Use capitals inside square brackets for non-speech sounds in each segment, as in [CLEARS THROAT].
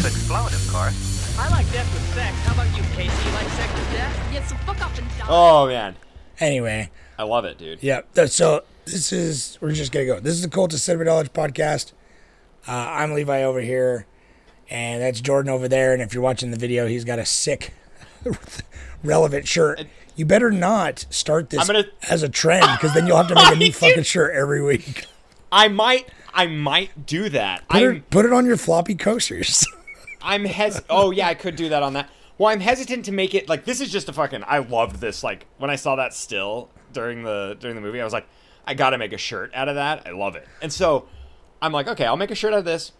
To explode, of course. I like death with sex. How about you, Casey? You like sex with death? Yeah, so fuck off and die. Oh man, Anyway, I love it, dude. yeah. So this is we're just gonna go. This is the Cult of Cinema Knowledge podcast. Uh, I'm Levi over here, and that's Jordan over there. And if you're watching the video, he's got a sick, [LAUGHS] relevant shirt. You better not start this gonna- as a trend because then you'll have to make a new [LAUGHS] fucking shirt every week. I might, I might do that. Put I'm, it, put it on your floppy coasters. [LAUGHS] I'm hes. Oh yeah, I could do that on that. Well, I'm hesitant to make it like this is just a fucking. I loved this. Like when I saw that still during the during the movie, I was like, I gotta make a shirt out of that. I love it. And so I'm like, okay, I'll make a shirt out of this.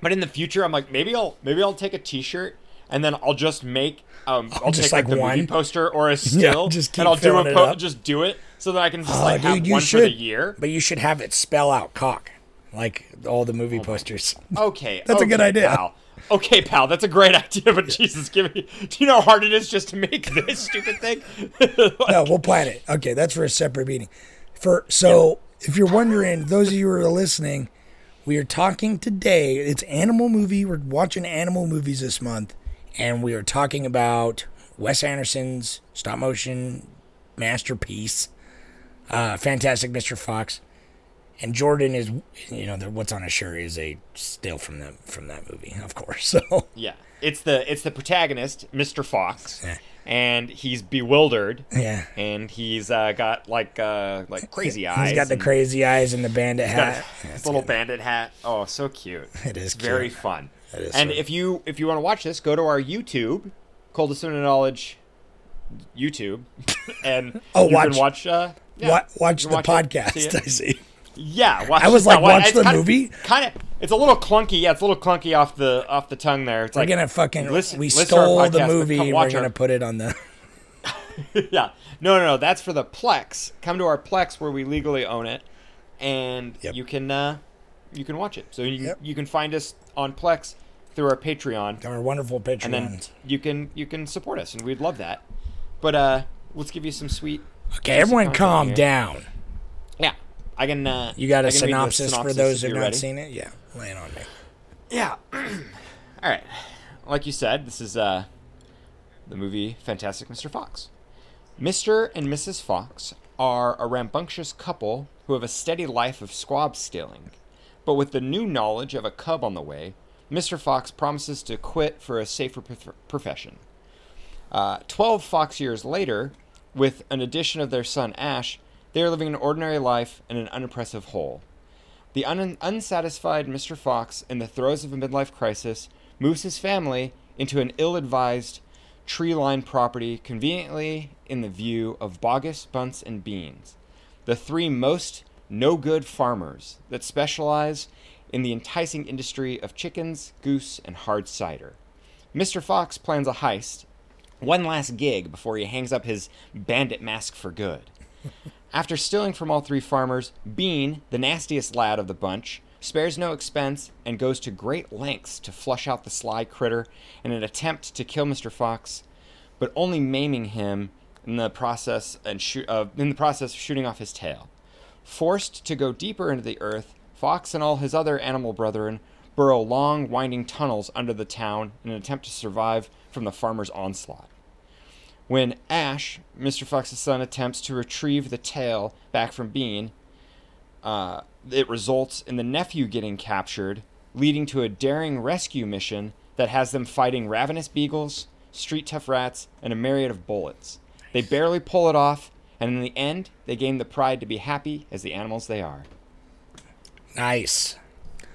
But in the future, I'm like, maybe I'll maybe I'll take a T-shirt and then I'll just make um [LAUGHS] I'll just take like, like the one? movie poster or a [LAUGHS] still just keep and I'll do a po- just do it so that I can just Oh, like have dude, you one for the year. But you should have it spell out cock, like all the movie posters. Okay, [LAUGHS] That's a good idea. Okay, pal, that's a great [LAUGHS] idea. But Jesus, give me. Do you know how hard it is just to make [LAUGHS] this stupid thing? [LAUGHS] no, we'll plan it. Okay, that's for a separate meeting. For so, if you're wondering, those of you who are listening, we are talking today. It's animal movie. We're watching animal movies this month, and we are talking about Wes Anderson's stop motion masterpiece, uh, Fantastic Mr. Fox. And Jordan is, you know, what's on his shirt is a still from the from that movie, [LAUGHS] of course. So yeah, it's the it's the protagonist, Mr. Fox, Yeah. and he's bewildered. Yeah. and he's uh, got like uh, like crazy eyes. he's got the crazy eyes and the bandit hat. little bandit hat. Oh, so cute. [LAUGHS] It is It's very cute. fun. It is and if you if you want to watch this, go to our YouTube, Cult of Knowledge YouTube, [LAUGHS] and Oh, you watch- can watch. Uh, yeah, Wa- watch the watch podcast. it. I see. Yeah, watch I was like, watch the kinda- movie? Kind of, it's a little clunky. Yeah, it's a little clunky off the off the tongue there. It's We're like gonna fucking. listen- we listen stole podcast, the movie. We're gonna our- put it on the. [LAUGHS] yeah, no, no, no. That's for the Plex. Come to our Plex where we legally own it, and Yep. you can uh, you can watch it. So you Yep. you can find us on Plex through our Patreon, Our wonderful Patreon, and then you can you can support us, and we'd love that. But uh, let's give you some sweet. okay, everyone, calm here. down. I can. Uh, You got a the synopsis, for those who've not ready. seen it? Yeah, laying on me. Yeah. [CLEARS THROAT] All right. Like you said, this is uh, the movie Fantastic Mr. Fox. Mr. and Mrs. Fox are a rambunctious couple who have a steady life of squab stealing. But with the new knowledge of a cub on the way, Mr. Fox promises to quit for a safer prof- profession. Uh, Twelve Fox years later, with an addition of their son Ash, they are living an ordinary life in an unimpressive hole. The un- unsatisfied Mr. Fox, in the throes of a midlife crisis, moves his family into an ill advised tree lined property conveniently in the view of Bogus, Bunce, and Beans, the three most no good farmers that specialize in the enticing industry of chickens, goose, and hard cider. Mr. Fox plans a heist, one last gig before he hangs up his bandit mask for good. After stealing from all three farmers, Bean, the nastiest lad of the bunch, spares no expense and goes to great lengths to flush out the sly critter in an attempt to kill Mr. Fox, but only maiming him in the process and shoot, uh, in the process of shooting off his tail. Forced to go deeper into the earth, Fox and all his other animal brethren burrow long, winding tunnels under the town in an attempt to survive from the farmer's onslaught. When Ash, Mr. Fox's son, attempts to retrieve the tail back from Bean, uh, it results in the nephew getting captured, leading to a daring rescue mission that has them fighting ravenous beagles, street tough rats, and a myriad of bullets. They barely pull it off, and in the end, they gain the pride to be happy as the animals they are. Nice.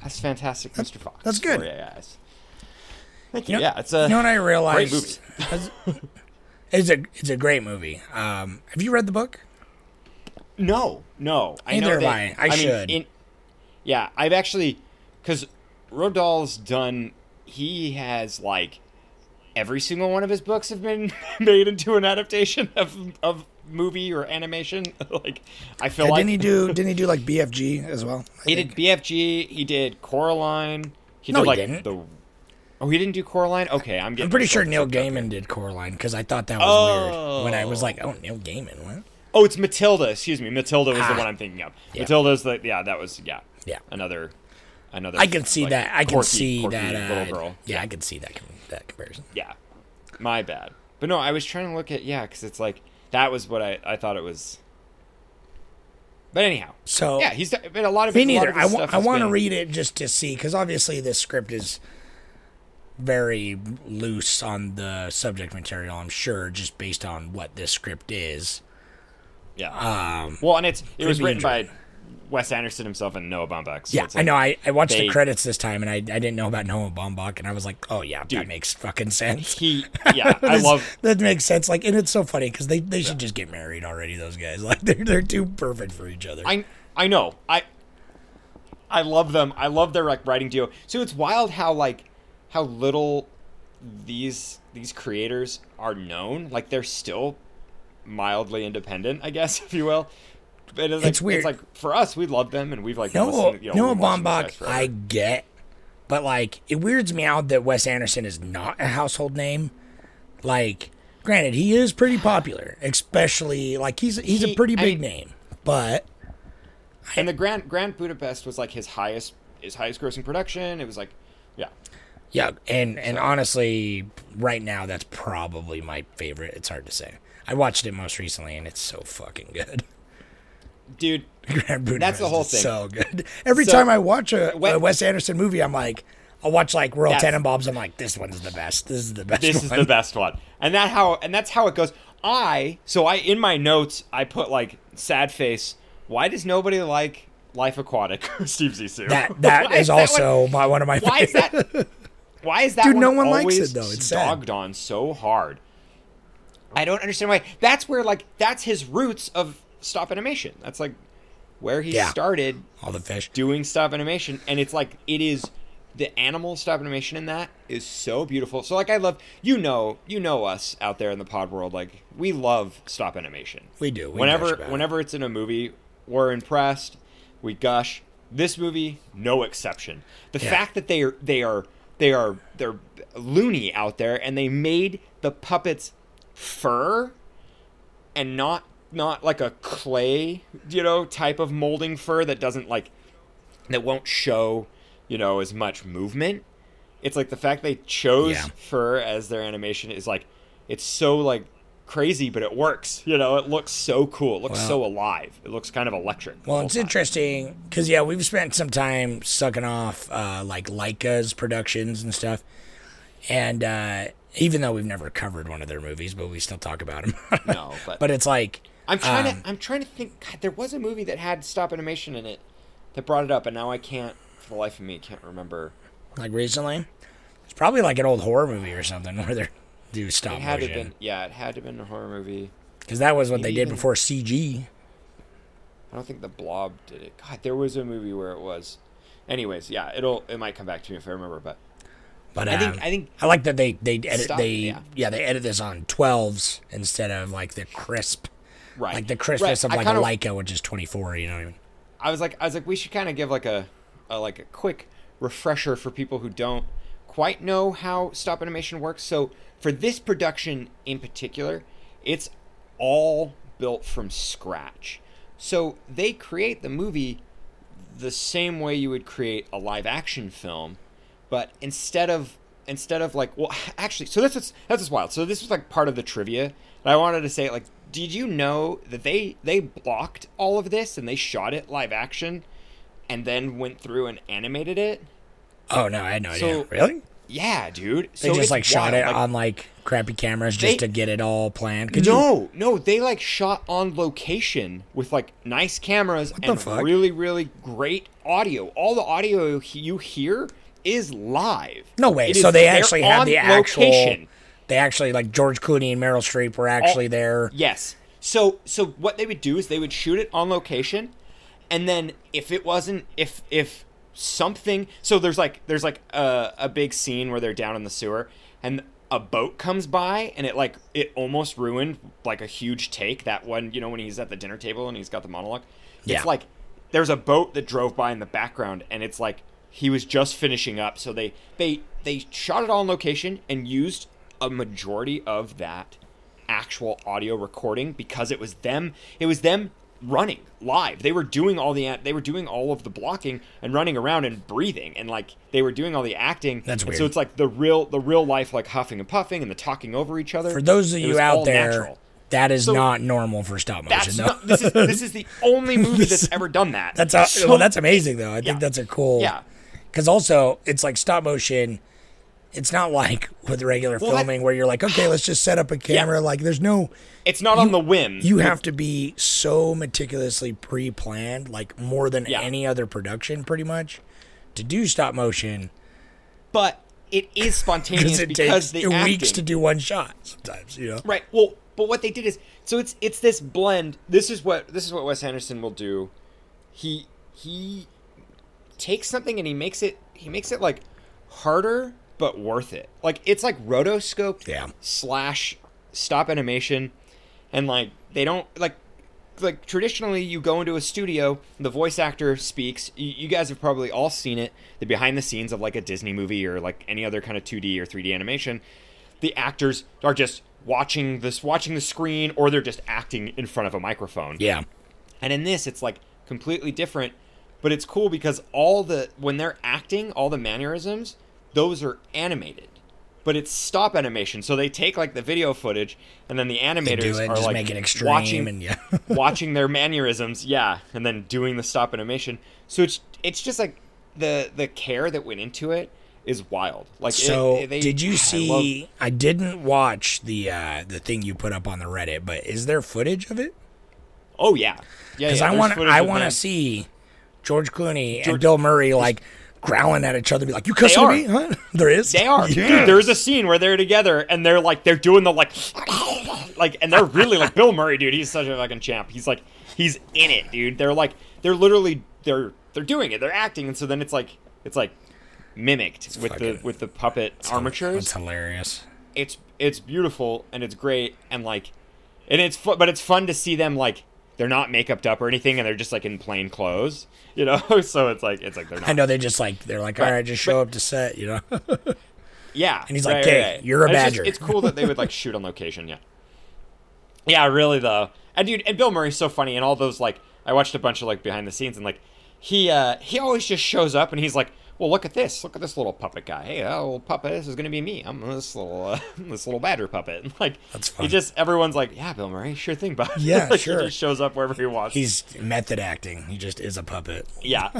That's fantastic, Mr. Fox. that's good. for you guys. Thank you. You know- yeah, it's a you know what I great realized? movie. [LAUGHS] It's a it's a great movie. Um, have you read the book? No, no. I know Neither have that, I. I mean, should. in- yeah, I've actually, because Roald Dahl's done. He has like every single one of his books have been [LAUGHS] made into an adaptation of of movie or animation. [LAUGHS] like I feel Yeah, like didn't he do? [LAUGHS] Didn't he do like BFG as well? I he think? did BFG. He did Coraline. He No, did he like didn't. the. Oh, he didn't do Coraline. Okay, I'm getting. I'm pretty sure Neil up Gaiman did Coraline because I thought that was weird when I was Oh. like, "Oh, Neil Gaiman, what?" Oh, it's Matilda. Excuse me, Matilda was Ah. the one I'm thinking of. Yeah. Matilda's the yeah. That was yeah. Yeah. Another. Another. I can see like, that. I can quirky- see quirky that. Uh, little girl. Yeah, I can see that. That comparison. Yeah. My bad. But no, I was trying to look at yeah, because it's like that was what I I thought it was. But anyhow, So yeah, he's been a lot of me neither. of I want. I want to read it just to see because obviously this script is very loose on the subject material. I'm sure just based on what this script is. Yeah. Um, well, and it's it was written by. Wes Anderson himself and Noah Baumbach. So yeah, it's I know. I, I watched they- the credits this time and I, I didn't know about Noah Baumbach and I was like, oh yeah, that Dude. makes fucking sense. He yeah, [LAUGHS] I love that makes sense. Like, and it's so funny because they, they should just get married already. Those guys, [LAUGHS] like, they're they're too perfect for each other. I I know. I I love them. I love their like writing duo. So it's wild how like how little these these creators are known. Like they're still mildly independent, I guess, [LAUGHS] if you will. But it's, like, weird. It's like for us, we love them and we've like Noah listened, you know, Noah we've watched these guys Baumbach, forever. I get, but like it weirds me out that Wes Anderson is not a household name. Like, granted, he is pretty popular, especially like he's he's a pretty big mean- name, but and the Grand Grand Budapest was like his highest his highest grossing production. It was like yeah. and and honestly, right now that's probably my favorite. It's hard to say. I watched it most recently, and it's so fucking good. Dude, [LAUGHS] That's the whole thing. So good. Every So, time I watch a, when- a Wes Anderson movie, I'm like, I'll watch like Royal That's- Tenenbaums. I'm like, this one's the best. This is the best. this is the best one and that how and that's how it goes i so i in my notes i put like sad face why does nobody like life aquatic [LAUGHS] steve zissou That that [LAUGHS] is that one- also my one of my why is that why is that Dude, one no one likes it, though. It's sad. dogged on so hard i don't understand why that's where like that's his roots of stop animation that's like where he Yeah. started All the fish. doing stop animation and it's like it is the animal stop animation in that is so beautiful so like i love you know you know us out there in the pod world like we love stop animation We do. We whenever it. whenever it's in a movie we're impressed we gush this movie no exception the Yeah. fact that they are they are they are they're loony out there and they made the puppets fur and not not like a clay you know type of molding fur that doesn't like that won't show you know as much movement it's like the fact they chose Yeah. fur as their animation is like it's so like crazy but it works. You know it looks so cool. It looks Well- so alive. It looks kind of electric. Well, it's time. interesting because yeah, we've spent some time sucking off uh, like Laika's productions and stuff, and uh, even though we've never covered one of their movies, but we still talk about them. [LAUGHS] no but, but it's like i'm trying um, to i'm trying to think God, there was a movie that had stop animation in it that brought it up and now i can't for the life of me can't remember. Like recently, it's probably like an old horror movie or something where they do stop it had to been yeah it had to have been a horror movie because that was what they did even- before CG. I don't think the Blob did it. God, there was a movie where it was. Anyways, yeah, it'll it might come back to me if I remember. But But I think- um, I think- I like that they they edit Stop- they yeah. yeah. they edit this on twelves instead of like the crisp right, like the crispness Right, of like kinda- a Laika which is twenty four. You know what I mean? I was like, I was like, we should kind of give like a, a like a quick refresher for people who don't quite know how stop animation works. So for this production in particular, it's all built from scratch. So they create the movie the same way you would create a live action film, but instead of instead of like well [LAUGHS] actually so this is that's just wild. So this was like part of the trivia. And I wanted to say like did you know that they they blocked all of this and they shot it live action and then went through and animated it? Oh no, I had no idea. Really? Yeah, dude. They just like shot wild. it Like, on like crappy cameras just They- to get it all planned. Could you- no, no, they like shot on location with like nice cameras the and really, really great audio. All the audio you hear is live. no way. It So is- they actually had on the actual. location. They actually like George Clooney and Meryl Streep were actually there. Yes. So so what they would do is they would shoot it on location, and then if it wasn't if if something. So there's like there's like a, a big scene where they're down in the sewer and a boat comes by and it like it almost ruined like a huge take that one you know when he's at the dinner table and he's got the monologue. Yeah. it's like there's a boat that drove by in the background and it's like he was just finishing up. So they they they shot it all on location and used a majority of that actual audio recording because it was them it was them running live they were doing all the they were doing all of the blocking and running around and breathing and like they were doing all the acting That's And so it's like the real the real life like huffing and puffing and the talking over each other For those of you out there, natural. that is So- not normal for stop motion. that's though. not, this is this is the only [LAUGHS] movie that's ever done that That's a, So- well, that's amazing though. I Yeah. think that's a cool. Yeah. Because also, it's like stop motion. It's not like with regular Well, that- filming where you're like, okay, let's just set up a [SIGHS] camera. Like, there's no. it's not on the whim You have to be so meticulously pre-planned, like more than Yeah. any other production, pretty much, to do stop motion. but it is [LAUGHS] spontaneous Because it because takes the weeks to do one shot. Sometimes, you know. Right. Well, but what they did is so it's it's this blend. This is what this is what Wes Anderson will do. He he takes something and he makes it he makes it like harder but worth it. Like it's like rotoscoped Yeah. slash stop animation, and like they don't like like traditionally you go into a studio the voice actor speaks you, you guys have probably all seen it the behind the scenes of like a disney movie or like any other kind of 2d or 3d animation the actors are just watching this watching the screen or they're just acting in front of a microphone Yeah. and in this, it's like completely different, but it's cool because all the when they're acting, all the mannerisms, those are animated. But it's stop animation, so they take like the video footage, and then the animators it are like make it extreme watching, and yeah. [LAUGHS] [LAUGHS] watching their mannerisms, yeah, and then doing the stop animation. So it's it's just like the the care that went into it is wild. Like So it- they- did you I love- see? I didn't watch the uh, the thing you put up on the Reddit, but is there footage of it? oh yeah, yeah. Because yeah, I want I want to see George Clooney and George- Bill Murray like growling at each other, be like, "You cussing are. me?" Huh? [LAUGHS] There is. They are. [LAUGHS] Yeah. Dude, there's a scene where they're together and they're like they're doing the like [LAUGHS] like and they're really like Bill Murray, dude. He's such a fucking champ. He's like he's in it, dude. They're like they're literally they're they're doing it. They're acting and so then it's like it's like mimicked with the with the puppet That's armatures. It's hilarious. It's it's beautiful and it's great and like and it's fun, but it's fun to see them like they're not makeuped up or anything and they're just like in plain clothes, you know. [LAUGHS] so it's like it's like they're not I know they just like they're like, Right, "All right, just show up to set," you know. [LAUGHS] Yeah. And he's like, "Okay, you're a And it's just- badger." It's, cool that they would like shoot on location. Yeah. [LAUGHS] Yeah, really though. And dude, and Bill Murray's so funny, and all those like I watched a bunch of like behind the scenes, and like he uh he always just shows up, and he's like, well, look at this, look at this little puppet guy. Hey, that little puppet, this is gonna be me. I'm this little uh, [LAUGHS] this little badger puppet. And, [LAUGHS] like That's He fun. just everyone's like, yeah, Bill Murray, sure thing, bud. [LAUGHS] Yeah, like, sure. He just shows up wherever he wants. He's method acting. He just is a puppet. Yeah.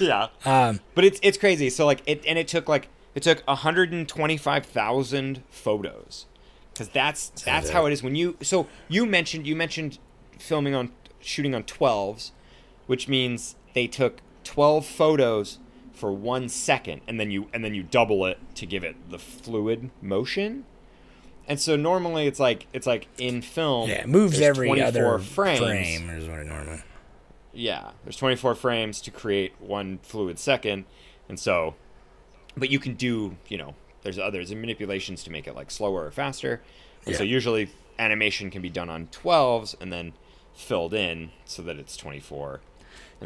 yeah. Um, But it's it's crazy. So like it and it took like it took 125,000 photos. Cuz that's that's how it is when you so you mentioned you mentioned filming on shooting on 12s, which means they took 12 photos for 1 second and then you and then you double it to give it the fluid motion. And so normally it's like it's like in film yeah, it moves every 24 other frames. frame is what it normally. Yeah, there's 24 frames to create one fluid second, and so, but you can do, you know, there's others and manipulations to make it like slower or faster, and so usually animation can be done on 12s and then filled in so that it's 24.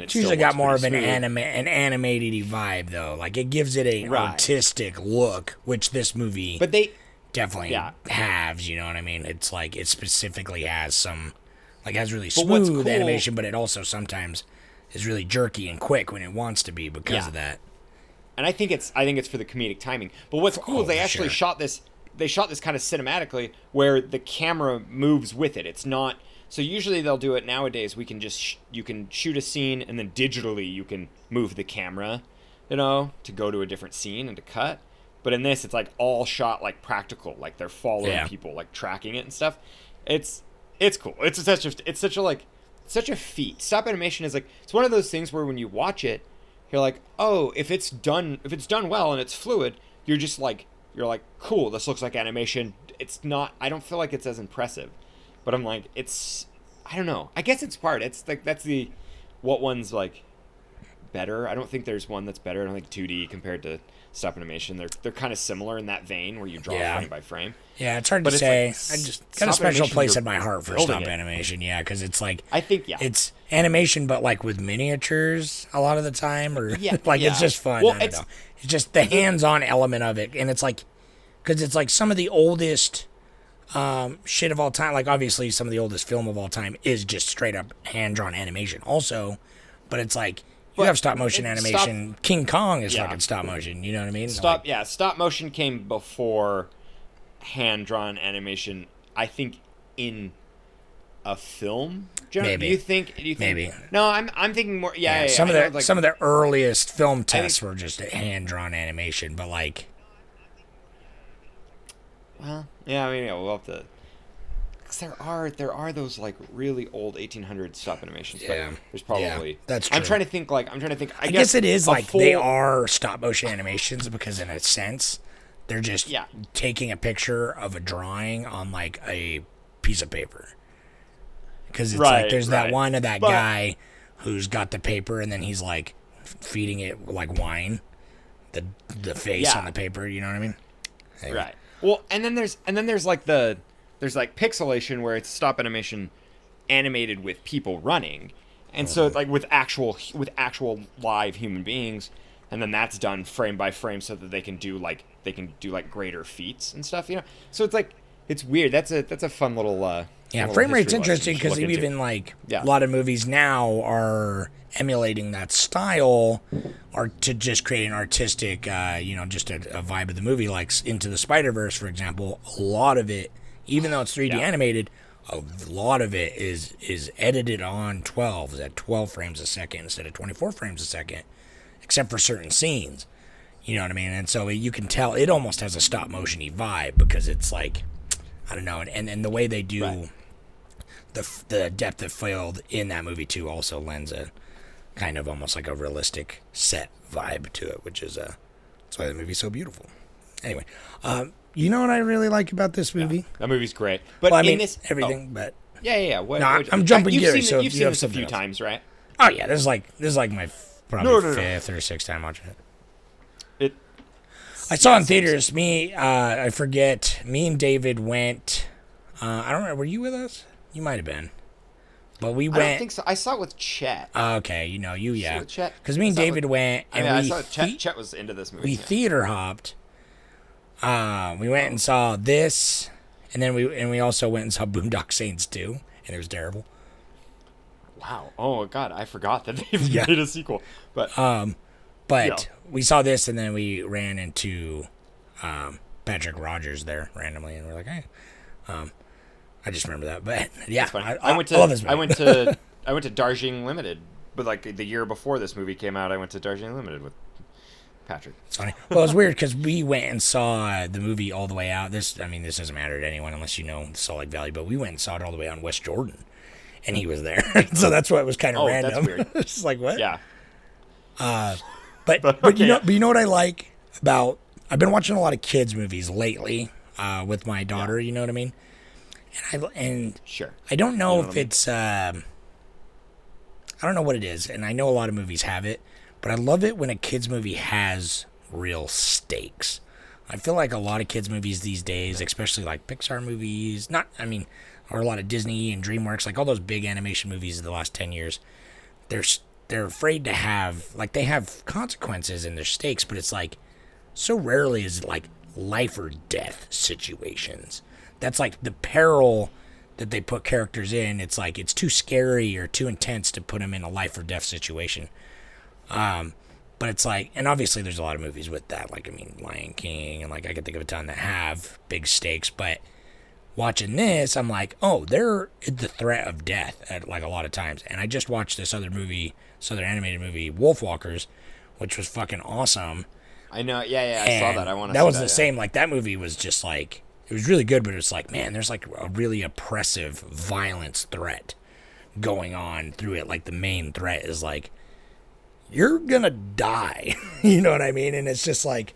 It's usually got more of an smooth. anime, an animated vibe though. Like it gives it a Right. artistic look, which this movie But they, definitely yeah. has. You know what I mean? It's like it specifically has some, like has really smooth cool- animation, but it also sometimes is really jerky and quick when it wants to be because Yeah. of that. and I think it's I think it's for the comedic timing. But what's cool oh, is they actually sure. shot this they shot this kind of cinematically where the camera moves with it. It's not so usually they'll do it nowadays. We can just sh- you can shoot a scene and then digitally you can move the camera, you know, to go to a different scene and to cut. But in this, it's like all shot like practical, like they're following Yeah. people, like tracking it and stuff. It's it's cool. It's such a it's such a like such a feat. Stop animation is like it's one of those things where when you watch it, you're like, oh, if it's done if it's done well and it's fluid, you're just like you're like, cool, this looks like animation. It's not I don't feel like it's as impressive. But I'm like, it's I don't know. I guess it's part. It's like that's the what one's like better. I don't think there's one that's better. I don't think 2D compared to stop animation. They're they're kind of similar in that vein where you draw Yeah. frame by frame. Yeah, it's hard But to say. like I just got a special place in my heart for stop it. animation. Yeah, because it's like I think yeah. it's animation, but like with miniatures a lot of the time, or Yeah, [LAUGHS] like it's just fun. Well, I don't it's- It's just the hands-on element of it, and it's like because it's like some of the oldest um, shit of all time. Like obviously, some of the oldest film of all time is just straight up hand-drawn animation. Also, but it's like you But have stop motion it- stop- animation. King Kong is Yeah. fucking stop motion. You know what I mean? Stop. Like, yeah, stop motion came before hand drawn animation. I think in a film. Generally, Maybe. Do you think? Do you think? Maybe. No, I'm. I'm thinking more. Yeah. yeah, yeah, some I of the like, some of the earliest film think- tests were just hand-drawn animation, but like. Well, yeah. I mean, yeah, we'll have to. Because there are there are those like really old 1800 stop animations. Yeah. But there's probably. Yeah, that's I'm trying to think. Like I'm trying to think. I, I guess it is a like they are stop motion animations because in a sense they're just Yeah. taking a picture of a drawing on like a piece of paper. Because it's like Right, there's that right. one of that But- guy who's got the paper and then he's like feeding it like wine, the the face Yeah. on the paper. You know what I mean? Anyway. Right. Well, and then there's and then there's like the there's like pixelation where it's stop animation animated with people running. And so like with actual with actual live human beings and then that's done frame by frame so that they can do like they can do like greater feats and stuff, you know. So it's like it's weird. That's a that's a fun little uh Yeah, frame rate's interesting because into. even like Yeah. a lot of movies now are emulating that style, or to just create an artistic, uh, you know, just a, a vibe of the movie. Like Into the Spider Verse, for example, a lot of it, even though it's 3D Yeah. animated, a lot of it is is edited on 12s at 12 frames a second instead of 24 frames a second, except for certain scenes. You know what I mean? And so you can tell it almost has a stop motiony vibe because it's like, I don't know, and and, and the way they do Right. the the depth of field in that movie too also lends a kind of almost like a realistic set vibe to it, which is uh that's why the movie's so beautiful. Anyway, um, you know what I really like about this movie? That movie's great. But well, I in mean this everything, but Oh, yeah, yeah, yeah. What, No, what- I'm jumping you've gears, Seen, so you've you seen have this a few else. times, right? oh yeah, this is like this is like my probably No, no, fifth or sixth time watching. It I saw in theaters. Me, uh, I forget. Me and David went. Uh, I don't know. Were you with us? You might have been. But we I went. don't think so. I saw it with Chet. Oh, okay, you know you yeah. with Chet? Because me and I David with- went I and mean, I saw Chet, the- Chet was into this movie. we yeah. theater hopped. Uh, we went and saw this, and then we and we also went and saw Boondock Saints too, and it was terrible. Wow. Oh god, I forgot that they Yeah. made a sequel. But um, But. We saw this, and then we ran into um, Patrick Rogers there randomly, and we're like, hey, um, I just remember that. [LAUGHS] But yeah, funny. I, I, went to I I went to [LAUGHS] I went to Darjeeling Limited, but like the year before this movie came out, I went to Darjeeling Limited with Patrick. It's funny. Well, it's weird because we went and saw the movie all the way out. This, I mean, this doesn't matter to anyone unless you know Salt Lake Valley. But we went and saw it all the way out in West Jordan, and he was there. [LAUGHS] so that's why it was kind of Oh, that's random. weird. it's like what? Yeah. But [LAUGHS] but, But, you know but you know what I like about I've been watching a lot of kids movies lately uh, with my daughter. You know what I mean? And I and Sure. I don't know You know if I mean? it's um, I don't know what it is, and I know a lot of movies have it, but I love it when a kids movie has real stakes. I feel like a lot of kids movies these days, especially like Pixar movies, not I mean, or a lot of Disney and DreamWorks, like all those big animation movies of the last ten years, they're s- they're afraid to have like they have consequences and their stakes, but it's like so rarely is it like life or death situations. That's like the peril that they put characters in. It's like it's too scary or too intense to put them in a life or death situation. Um, but it's like, and obviously there's a lot of movies with that. Like I mean, Lion King, and like I can think of a ton that have big stakes. But watching this, I'm like, oh, they're the threat of death at like a lot of times. And I just watched this other movie, this other animated movie, Wolfwalkers, which was fucking awesome. I know. Yeah, yeah. I saw that. I want to. That was the yeah. same. Like that movie was just like it was really good, but it's like, man, there's like a really oppressive violence threat going on through it. Like the main threat is like you're gonna die. [LAUGHS] you know what I mean? And it's just like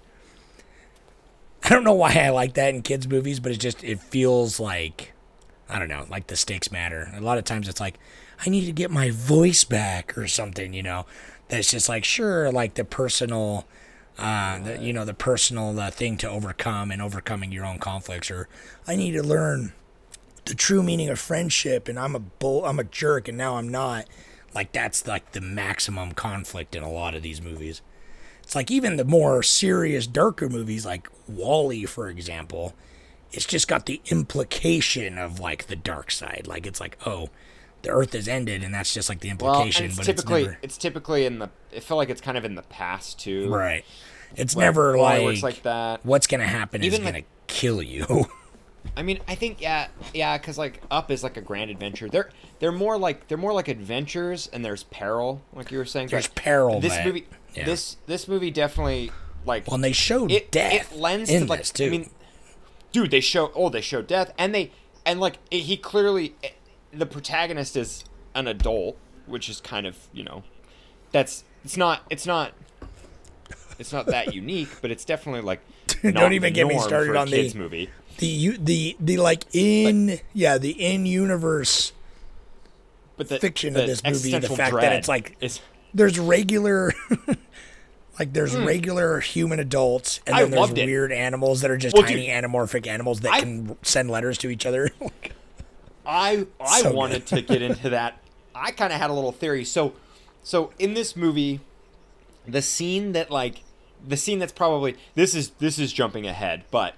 I don't know why I like that in kids movies, but it just it feels like I don't know, like the stakes matter. A lot of times it's like I need to get my voice back or something, you know. That's just like sure, like the personal uh, the, you know, the personal the thing to overcome and overcoming your own conflicts, or I need to learn the true meaning of friendship, and I'm a bull, I'm a jerk, and now I'm not. Like that's like the maximum conflict in a lot of these movies. It's like even the more serious, darker movies, like WALL-E, for example. It's just got the implication of like the dark side. Like it's like, oh, the Earth has ended, and that's just like the Well, implication. it's but typically it's never it's typically in the. It felt like it's kind of in the past too. right. It's Like, never like, works like that. what's gonna happen Even is like- gonna kill you. [LAUGHS] I mean, I think yeah, yeah, because like Up is like a grand adventure. They're they're more like they're more like adventures, and there's peril, like you were saying. There's but peril, This movie, yeah. this this movie definitely like well, and they showed it death it lends in to like this too. I mean, dude, they show oh they show death, and they and like it, he clearly the protagonist is an adult, which is kind of you know that's it's not it's not it's not that [LAUGHS] unique, but it's definitely like [LAUGHS] Don't even get me started on the- movie. the you the the like in yeah the in universe But the fiction the of this movie, the fact that it's like- is there's regular [LAUGHS] like there's regular human adults and Hmm. I then there's weird animals that are just Well, tiny dude, anamorphic animals that I- can send letters to each other. I I So wanted to get into that. I kind of had a little theory. So so in this movie, the scene that like the scene that's probably this is this is jumping ahead, but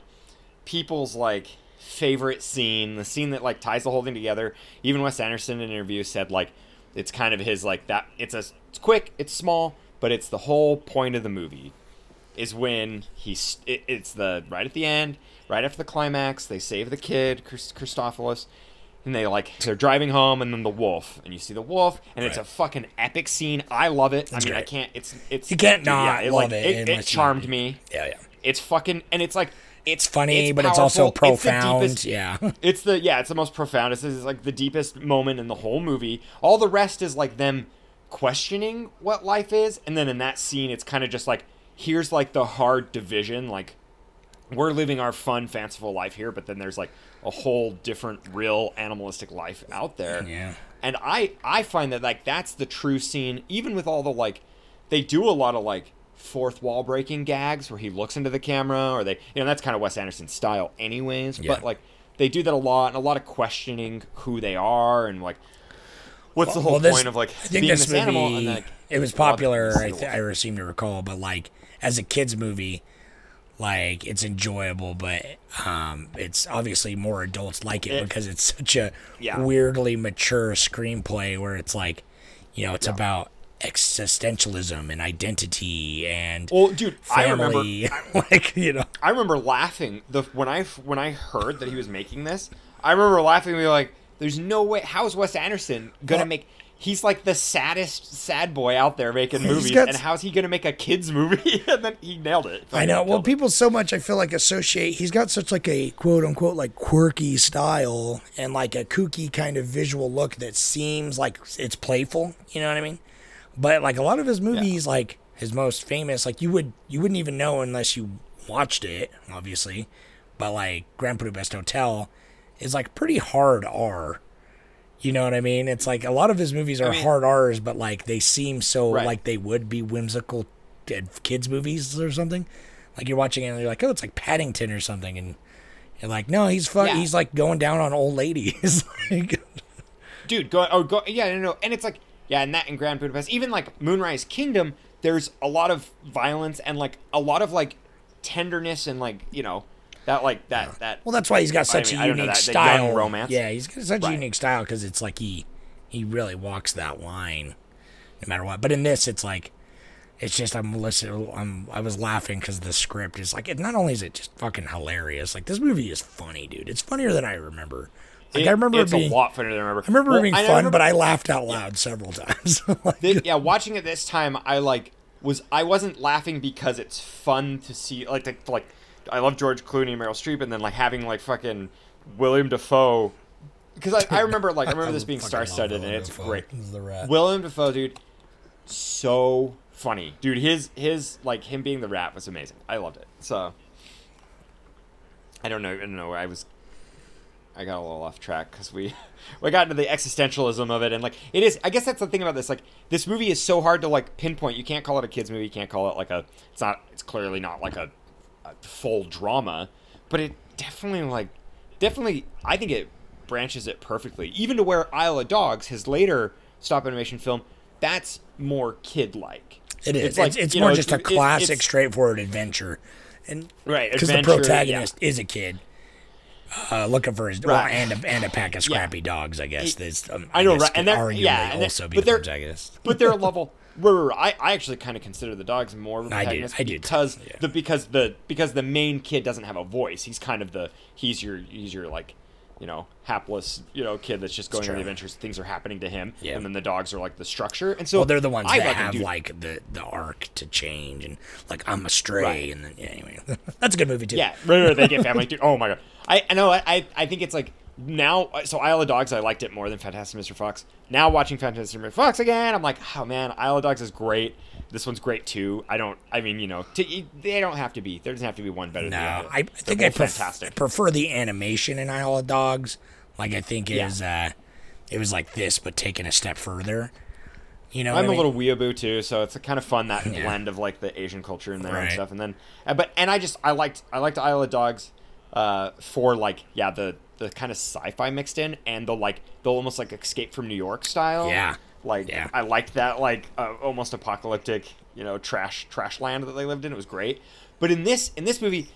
people's like favorite scene, the scene that like ties the whole thing together. Even Wes Anderson in an interview said like it's kind of his like that. It's a it's quick, it's small, but it's the whole point of the movie. Is when he's it, it's the right at the end, right after the climax. They save the kid, Christ- Christophilus, and they like they're driving home, and then the wolf, and you see the wolf, and it's a fucking epic scene. I love it. I mean, I can't. It's it's You can't dude, yeah, not it, love like, it It, it unless you- charmed me. yeah, yeah. It's fucking and it's like it's Funny, but it's also powerful, it's the profound. deepest- yeah. [LAUGHS] it's the yeah, it's the most profound. It's, it's like the deepest moment in the whole movie. All the rest is like them questioning what life is, and then in that scene, it's kind of just like here's like the hard division. Like we're living our fun, fanciful life here, but then there's like a whole different, real animalistic life out there. Yeah. And I I find that like that's the true scene. Even with all the like, they do a lot of like fourth wall breaking gags where he looks into the camera, or they you know that's kind of Wes Anderson's style, anyways. Yeah. But like they do that a lot, and a lot of questioning who they are and like. What's the whole Well, this- point of like I think being this this, movie, animal? And like, it was a lot of popular. I, th- I seem to recall, but like as a kids movie, like it's enjoyable, but um, it's obviously more adults like it, It- because it's such a Yeah. weirdly mature screenplay where it's like, you know, it's about existentialism and identity and Well, dude, I remember [LAUGHS] like you know. I remember laughing the when I when I heard that he was making this. I remember laughing and being like, "There's no way. How is Wes Anderson gonna Well- make? He's like the saddest sad boy out there making movies, got- and how's he gonna make a kids movie? [LAUGHS] and then he nailed it. I know. Well, it. people so much I feel like associate. He's got such like a quote unquote like quirky style and like a kooky kind of visual look that seems like it's playful. You know what I mean? But like a lot of his movies, like his most famous, like you would you wouldn't even know unless you watched it, obviously. But like Grand Budapest Hotel is like pretty hard R. You know what I mean? It's like a lot of his movies are mean- hard R's, but like they seem so Right. like they would be whimsical kids movies or something. Like you're watching it and you're like, oh, it's like Paddington or something, and you're like, no, he's fuck, Yeah. he's like going down on old ladies. [LAUGHS] like, dude go oh go yeah no no and it's like yeah and that in grand budapest even like moonrise kingdom there's a lot of violence and like a lot of like tenderness and like you know that like that that well, that's why he's got I such mean, a I unique that- that style. romance. Yeah, he's got such a unique style because it's like he he really walks that line, no matter what. But in this, it's like. It's just I'm listening. I'm I was laughing because the script is like. It, not only is it just fucking hilarious, like this movie is funny, dude. It's funnier than I remember. Like it- I remember it's it being, a lot funnier than I remember I remember Well, it being I fun, remember- but I laughed out loud several [LAUGHS] times. [LAUGHS] Like, Thi- yeah, watching it this time, I like was I wasn't laughing because it's fun to see like the, like I love George Clooney and Meryl Streep, and then like having like fucking William Dafoe because I, I remember like I remember this [LAUGHS] being star studded and it's Dafoe. great. William Dafoe, dude, so funny, dude. His his like him being the rat was amazing. I loved it. So I don't know, I don't know I was. I got a little off track because we [LAUGHS] we got into the existentialism of it and like it is. I guess that's the thing about this. Like this movie is so hard to like pinpoint. You can't call it a kids movie. You can't call it like a. It's not. It's clearly not like a full drama, but it definitely like definitely. I think it branches it perfectly, even to where Isle of Dogs, his later stop animation film, that's more kid like. It is. It's, like, it's, it's more know, just a classic, straightforward adventure, and Right, because the protagonist is a kid uh, looking for his well, and a, and a pack of Yeah. scrappy dogs. I guess. That's, um, I know, guess right? And arguably yeah, also be but the protagonist. but they're a level. [LAUGHS] right. I, I actually kind of consider the dogs more of a I protagonist I do too, because yeah. the because the because the main kid doesn't have a voice. He's kind of the he's your he's your like you know hapless you know kid that's just going on the adventures. Things are happening to him, Yeah. and then the dogs are like the structure. And so well, they're the ones I that have do- like the the arc to change and like I'm a stray, Right. and then yeah, anyway, [LAUGHS] that's a good movie too. Yeah, right, right, they get family. [LAUGHS] Dude, oh my god, I, I know. I, I I think it's like now. So Isle of Dogs, I liked it more than Fantastic Mr. Fox. Now watching Fantastic Mr. Fox again, I'm like, oh man, Isle of Dogs is great. This one's great too. I don't. I mean, you know, to, they don't have to be. There doesn't have to be one better No, than the other. I, I think I pref- fantastic. prefer the animation in Isle of Dogs. Like I think Yeah. is uh, it was like this, but taken a step further. You know, I'm I a mean? little weeaboo too, so it's kind of fun that Yeah. blend of like the Asian culture in there and stuff. And then, uh, but and I just I liked I liked Isle of Dogs uh, for like yeah the the kind of sci-fi mixed in and the like the almost like Escape from New York style. Yeah. like Yeah. I liked that like uh, almost apocalyptic you know trash trash land that they lived in. It was great. But in this in this movie.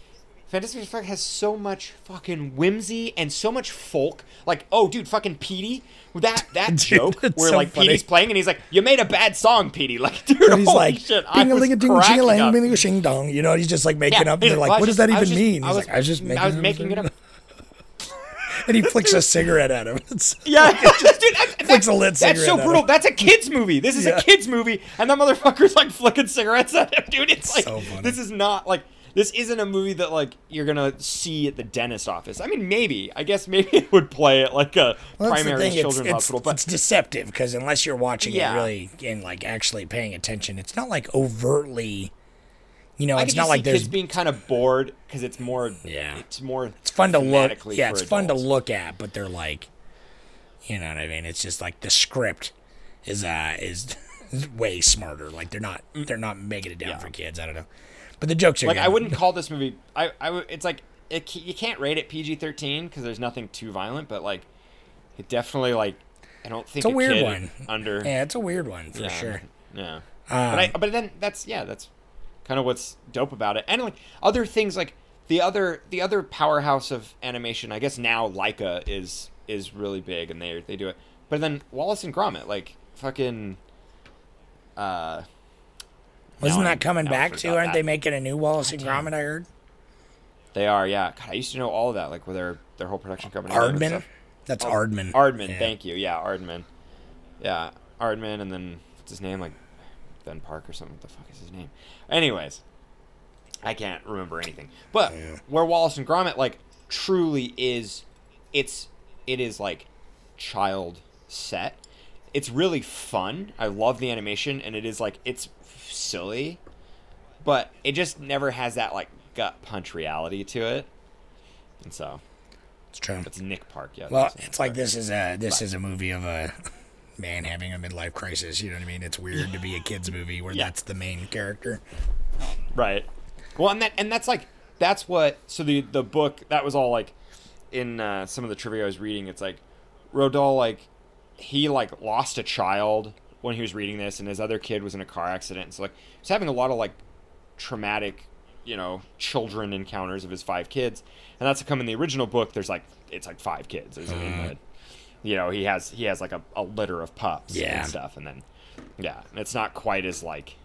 Fantastic Mr. Fox has so much fucking whimsy and so much folk. Like, oh, dude, fucking Petey, that that [LAUGHS] Dude, joke where so like funny. Petey's playing and he's like, "You made a bad song, Petey." [LAUGHS] Like, dude, And he's holy like, shit, I ding a was ding ching a cracking lang, up. ding shing dong. You know, he's just like making Yeah, up. he's They're like, what does that even just- mean? I He's was, like, I was just making, I was making it up. [LAUGHS] and he flicks a cigarette at him. It's, Yeah, dude, that- Flicks a lit cigarette. That's so brutal. That's a kids movie. This is Yeah. a kids movie, and that motherfucker's like flicking cigarettes at him, dude. It's like So this is not like this isn't a movie that like you're gonna see at the dentist office. I mean, maybe I guess maybe [LAUGHS] it would play at like a Well, primary thing, it's- children's it's, hospital, but it's deceptive because unless you're watching Yeah. it really and like actually paying attention, it's not like overtly. You know, I it's not like there's. kids being kind of bored because it's more. Yeah. it's more. It's fun to look. Yeah, it's fun to look at, but they're like, you know what I mean? It's just like the script is uh is [LAUGHS] way smarter. Like they're not they're not making it down Mm. Yeah. for kids. I don't know, but the jokes are Like. I wouldn't call this movie. I I it's like it, you can't rate it PG thirteen because there's nothing too violent, but like it definitely like I don't think It's a weird kid one. under Yeah, it's a weird one for yeah, sure. Yeah, Um, but I but then that's yeah that's kind of what's dope about it, and like other things like the other the other powerhouse of animation. I guess now Laika is is really big and they they do it, but then Wallace and Gromit like fucking. Uh, Wasn't that coming back too? Aren't that. they making a new Wallace and Gromit? I heard. They are, yeah. God, I used to know all of that, like with their their whole production company. name and Aardman. stuff. That's Oh, Aardman. Aardman, Yeah. thank you. Yeah, Aardman. Yeah, Aardman, and then what's his name? Like Ben Park or something. What the fuck is his name? Anyways, I can't remember anything. But where Wallace and Gromit like truly is, it's it is like child set. It's really fun. I love the animation, and it is like it's silly, but it just never has that like gut punch reality to it. And so It's true. it's Nick Park, yeah. Well, it's like Park. this is a this is a movie of a [LAUGHS] man having a midlife crisis. You know what I mean? It's weird to be a kids movie where Yeah. that's the main character. Right. Well, and that and that's like that's what. So the the book that was all like in uh, some of the trivia I was reading. It's like Roald Dahl like he like lost a child when he was reading this, and his other kid was in a car accident. So like he's having a lot of like traumatic, you know, children encounters of his five kids, and that's come in the original book. There's like it's like five kids. There's, the, uh-huh. you know, he has he has like a, a litter of pups Yeah. and stuff, and then yeah, it's not quite as like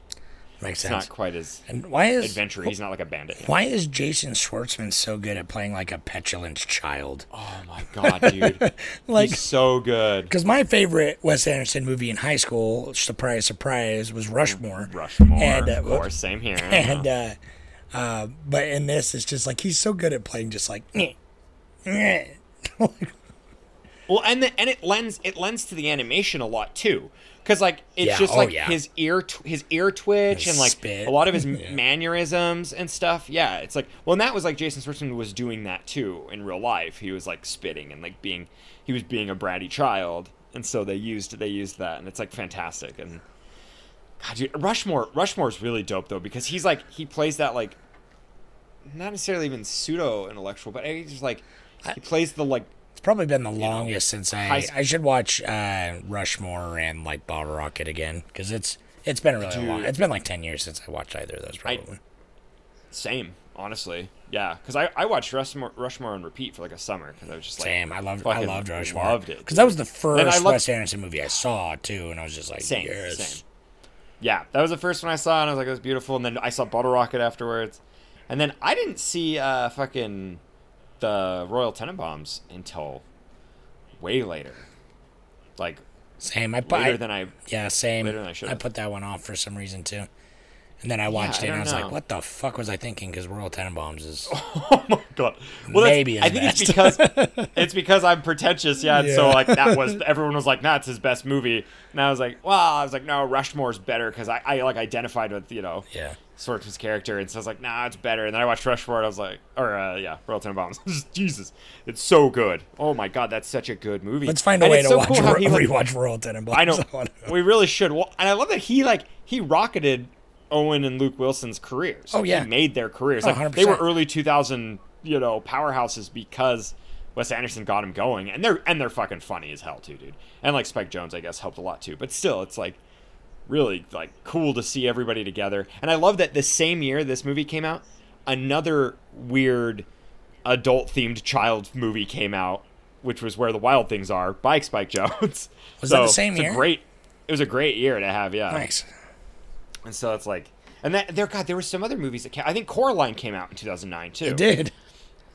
Makes it's sense. not quite as and why is adventure. He's not like a bandit. why is Jason Schwartzman so good at playing like a petulant child? Oh my god, dude! [LAUGHS] Like- He's so good. Because my favorite Wes Anderson movie in high school, surprise, surprise, was Rushmore. Rushmore, And, uh, of course, same here. [LAUGHS] And uh, uh, but in this, it's just like he's so good at playing, just like. [LAUGHS] "Nyeh, nyeh." Well, and the, and it lends it lends to the animation a lot too, because like it's Yeah, just oh, like yeah. his ear tw- his ear twitch His and like spit. a lot of his [LAUGHS] Yeah. mannerisms and stuff. Yeah, it's like well, and that was like Jason Schwartzman was doing that too in real life. He was like spitting and like being he was being a bratty child, and so they used they used that, and it's like fantastic. And God, dude, Rushmore Rushmore's really dope though because he's like he plays that like not necessarily even pseudo intellectual, but he's just like he plays the like probably been the longest since I. high- I should watch uh, Rushmore and like Bottle Rocket again because it's it's been really Dude. long. It's been like ten years since I watched either of those. Probably. Same, honestly. Yeah, because I, I watched Rushmore, Rushmore on repeat for like a summer because I was just like Same. I loved. I loved Rushmore. Loved it because that was the I first loved- Wes Anderson movie I saw too, and I was just like, same, yes. same. Yeah, that was the first one I saw, and I was like, it was beautiful. And then I saw Bottle Rocket afterwards, and then I didn't see uh fucking the Royal Tenenbaums until way later, like Same. I put. later I, than I. yeah, same. later than I should've. put that one off for some reason too. And then I watched I it and I was know. like, "What the fuck was I thinking?" Because Royal Tenenbaums is [LAUGHS] Oh my god! Well, Maybe I think it's because [LAUGHS] it's because I'm pretentious, yeah. And so like that was [LAUGHS] everyone was like, "Nah, it's his best movie," and I was like, "Well," I was like, "No, Rushmore's better," because I, I like identified with you know yeah. Schwartzman's character, and so I was like, "Nah, it's better." And then I watched Rushmore, and I was like, or uh, yeah, Royal Tenenbaums. [LAUGHS] Jesus, it's so good. Oh my god, that's such a good movie. Let's find a And way to so watch cool he, like- rewatch Royal Tenenbaums. I know [LAUGHS] we really should. Well, and I love that he like he rocketed Owen and Luke Wilson's careers. Oh, yeah. he made their careers. Oh, Like they were early 2000, you know, powerhouses because Wes Anderson got him going, and they're and they're fucking funny as hell too, dude. And like Spike Jonze, I guess, helped a lot too. But still, it's like really like cool to see everybody together. And I love that the same year this movie came out, another weird adult themed child movie came out, which was Where the Wild Things Are by Spike Jonze. [LAUGHS] Was that the same year? A great. It was a great year to have, yeah. Nice. And so it's like, and that there, God, there were some other movies that came. I think Coraline came out in 2009 too. It did.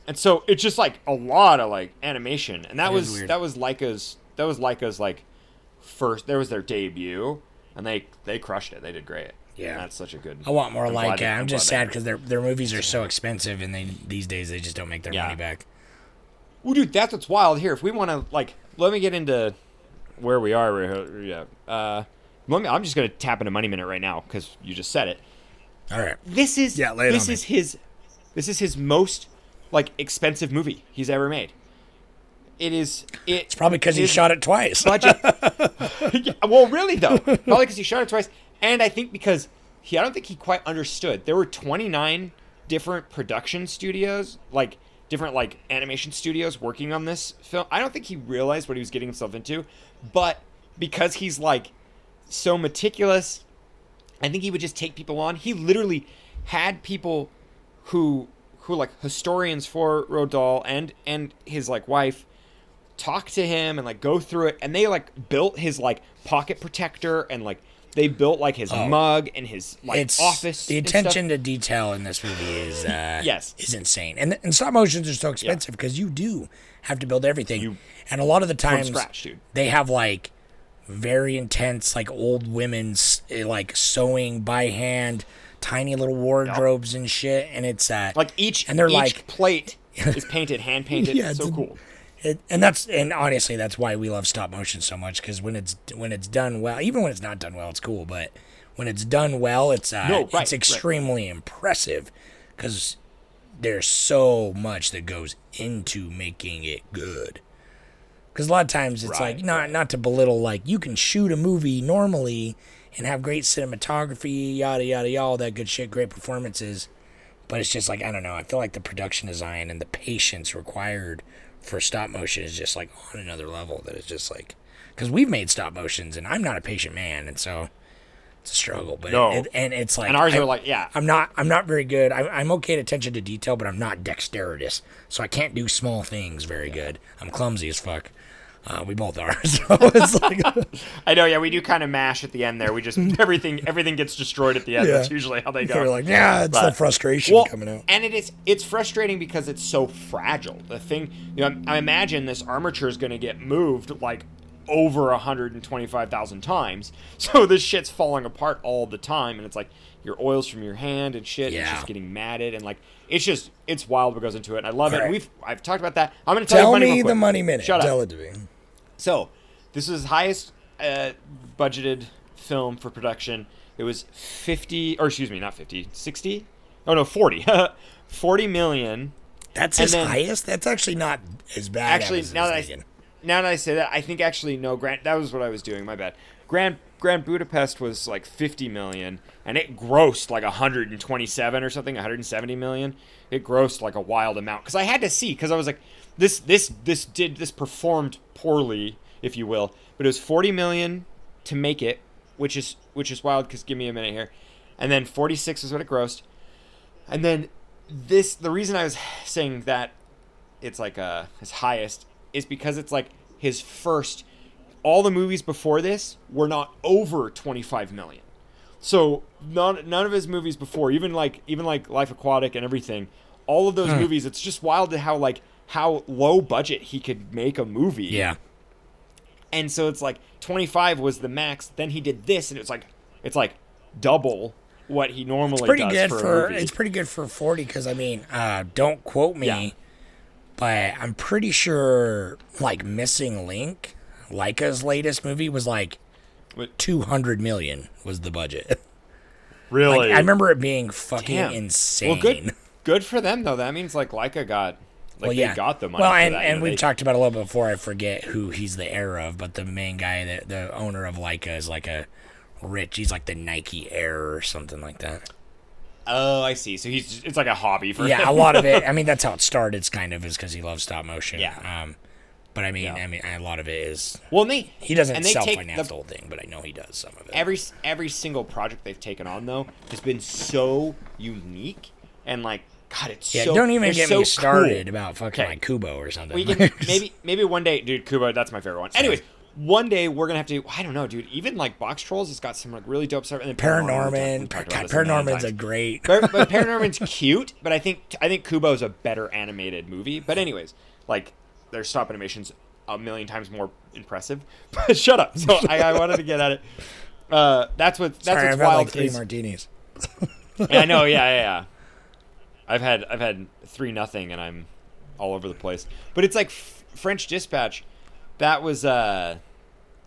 And so it's just like a lot of like animation, and that It was that was Laika's that was Laika's like first. There was their debut, and they they crushed it. They did great. Yeah. And that's such a good. I want more I'm like glad it. they- I'm just sad because their their movies are so expensive, and they these days they just don't make their Yeah. money back. Well, dude, that's what's wild here. If we want to, like, let me get into where we are. Yeah. Uh, let me. I'm just gonna tap into Money Minute right now because you just said it. All right. This is Yeah, lay this on me. is his this is his most like expensive movie he's ever made. It is. It, It's probably because he shot it twice. budget. [LAUGHS] Yeah, well, really though, probably because he shot it twice, and I think because he, I don't think he quite understood. There were 29 different production studios, like different like animation studios working on this film. I don't think he realized what he was getting himself into, but because he's like so meticulous, I think he would just take people on. He literally had people who who like historians for Roald Dahl and and his like wife talk to him and like go through it and they like built his like pocket protector and like they built like his mug and his like Oh. it's office the attention to detail in this movie is uh, [LAUGHS] Yes. is insane, and and stop motions are so expensive because you do have to build everything, You- and a lot of the times scratch, dude. they have like very intense like old women's eh, like sewing by hand, tiny little wardrobes and shit, and it's uh, like each and they're each like plate [LAUGHS] is painted hand painted. Yeah, it's so cool It, and that's and honestly that's why we love stop motion so much because when it's when it's done well even when it's not done well it's cool but when it's done well it's uh, No, right, right. it's extremely impressive because there's so much that goes into making it good because a lot of times it's Right, like not not to belittle like you can shoot a movie normally and have great cinematography yada yada yada all that good shit great performances but it's just like I don't know. I feel like the production design and the patience required for stop motion is just like on another level. That it's just like because we've made stop motions and I'm not a patient man, and so it's a struggle. But No. it, and it's like and ours I- are like yeah I'm not I'm not very good. I'm, I'm okay at attention to detail, but I'm not dexterous, so I can't do small things very good. I'm clumsy as fuck. Uh, we both are. [LAUGHS] So it's like [LAUGHS] I know yeah we do kind of mash at the end there we just [LAUGHS] everything everything gets destroyed at the end Yeah. that's usually how they go you're like, yeah, it's the frustration Well, coming out. And it is it's frustrating because it's so fragile. The thing, you know, I imagine this armature is going to get moved like over 125,000 times. So this shit's falling apart all the time and it's like your oils from your hand and shit it's Yeah. just getting matted and like it's just it's wild what goes into it. And I love it. Alright. We've I've talked about that. I'm going to tell, Tell you money me the money minute. Shut Tell up. it to me. So, this is highest uh, budgeted film for production. It was 50, or excuse me, not 50, 60? Oh no, 40. [LAUGHS] 40 million. That's And his then- highest. That's actually not as bad. Actually, as now that I, now that I say that, I think actually no. Grant, that was what I was doing. My bad. Grand Grand Budapest was like 50 million, and it grossed like 127 or something, 170 million. It grossed like a wild amount because I had to see because I was like, this this this did this performed poorly, if you will, but it was 40 million to make it, which is which is wild. Because give me a minute here, and then 46 is what it grossed, and then this the reason I was saying that it's like uh his highest is because it's like his first all the movies before this were not over 25 million so none none of his movies before even like even like life aquatic and everything all of those movies it's just wild to how like how low budget he could make a movie yeah, and so it's like 25 was the max then he did this and it's like it's like double what he normally pretty does good for, for, a movie. it's pretty good for forty. Because I mean, uh, don't quote me, Yeah. but I'm pretty sure like Missing Link, Laika's latest movie was like two hundred million was the budget. [LAUGHS] really Like, I remember it being fucking Damn. insane. Well, good, good for them though. That means like Laika got, like well, they yeah, got the money. Well, and, that, and we've talked about a little bit before. I forget who he's the heir of, but the main guy, the the owner of Leica, is like a rich. He's like the Nike heir or something like that. Oh, I see. So he's it's like a hobby for him. Yeah, him. a lot of it. I [LAUGHS] mean, that's how it started. It's kind of is because he loves stop motion. Yeah. Um, but I mean, Yeah. I mean, a lot of it is Well, they he doesn't they self take finance the- the whole thing, but I know he does some of it. every every single project they've taken on though has been so unique and like God, it's yeah, so don't even get so me started cool. about fucking Okay. like Kubo or something. We [LAUGHS] can maybe maybe one day, dude. Kubo, that's my favorite one. Anyways, one day we're gonna have to. I don't know, dude. Even like Boxtrolls, it's got some like really dope stuff. And then Paranorman, Paranorman, God, about this a million Paranorman's a great. but, but [LAUGHS] Paranorman's cute, but I think I think Kubo's a better animated movie. But anyways, like their stop animation's a million times more impressive. [LAUGHS] But shut up. So I, I wanted to get at it. Uh, that's what that's Sorry, what's I've had wild. like three is- martinis. [LAUGHS] yeah, I know. [LAUGHS] Yeah, yeah, yeah. I've had I've had three nothing, and I'm all over the place. But it's like F- French Dispatch. That was uh,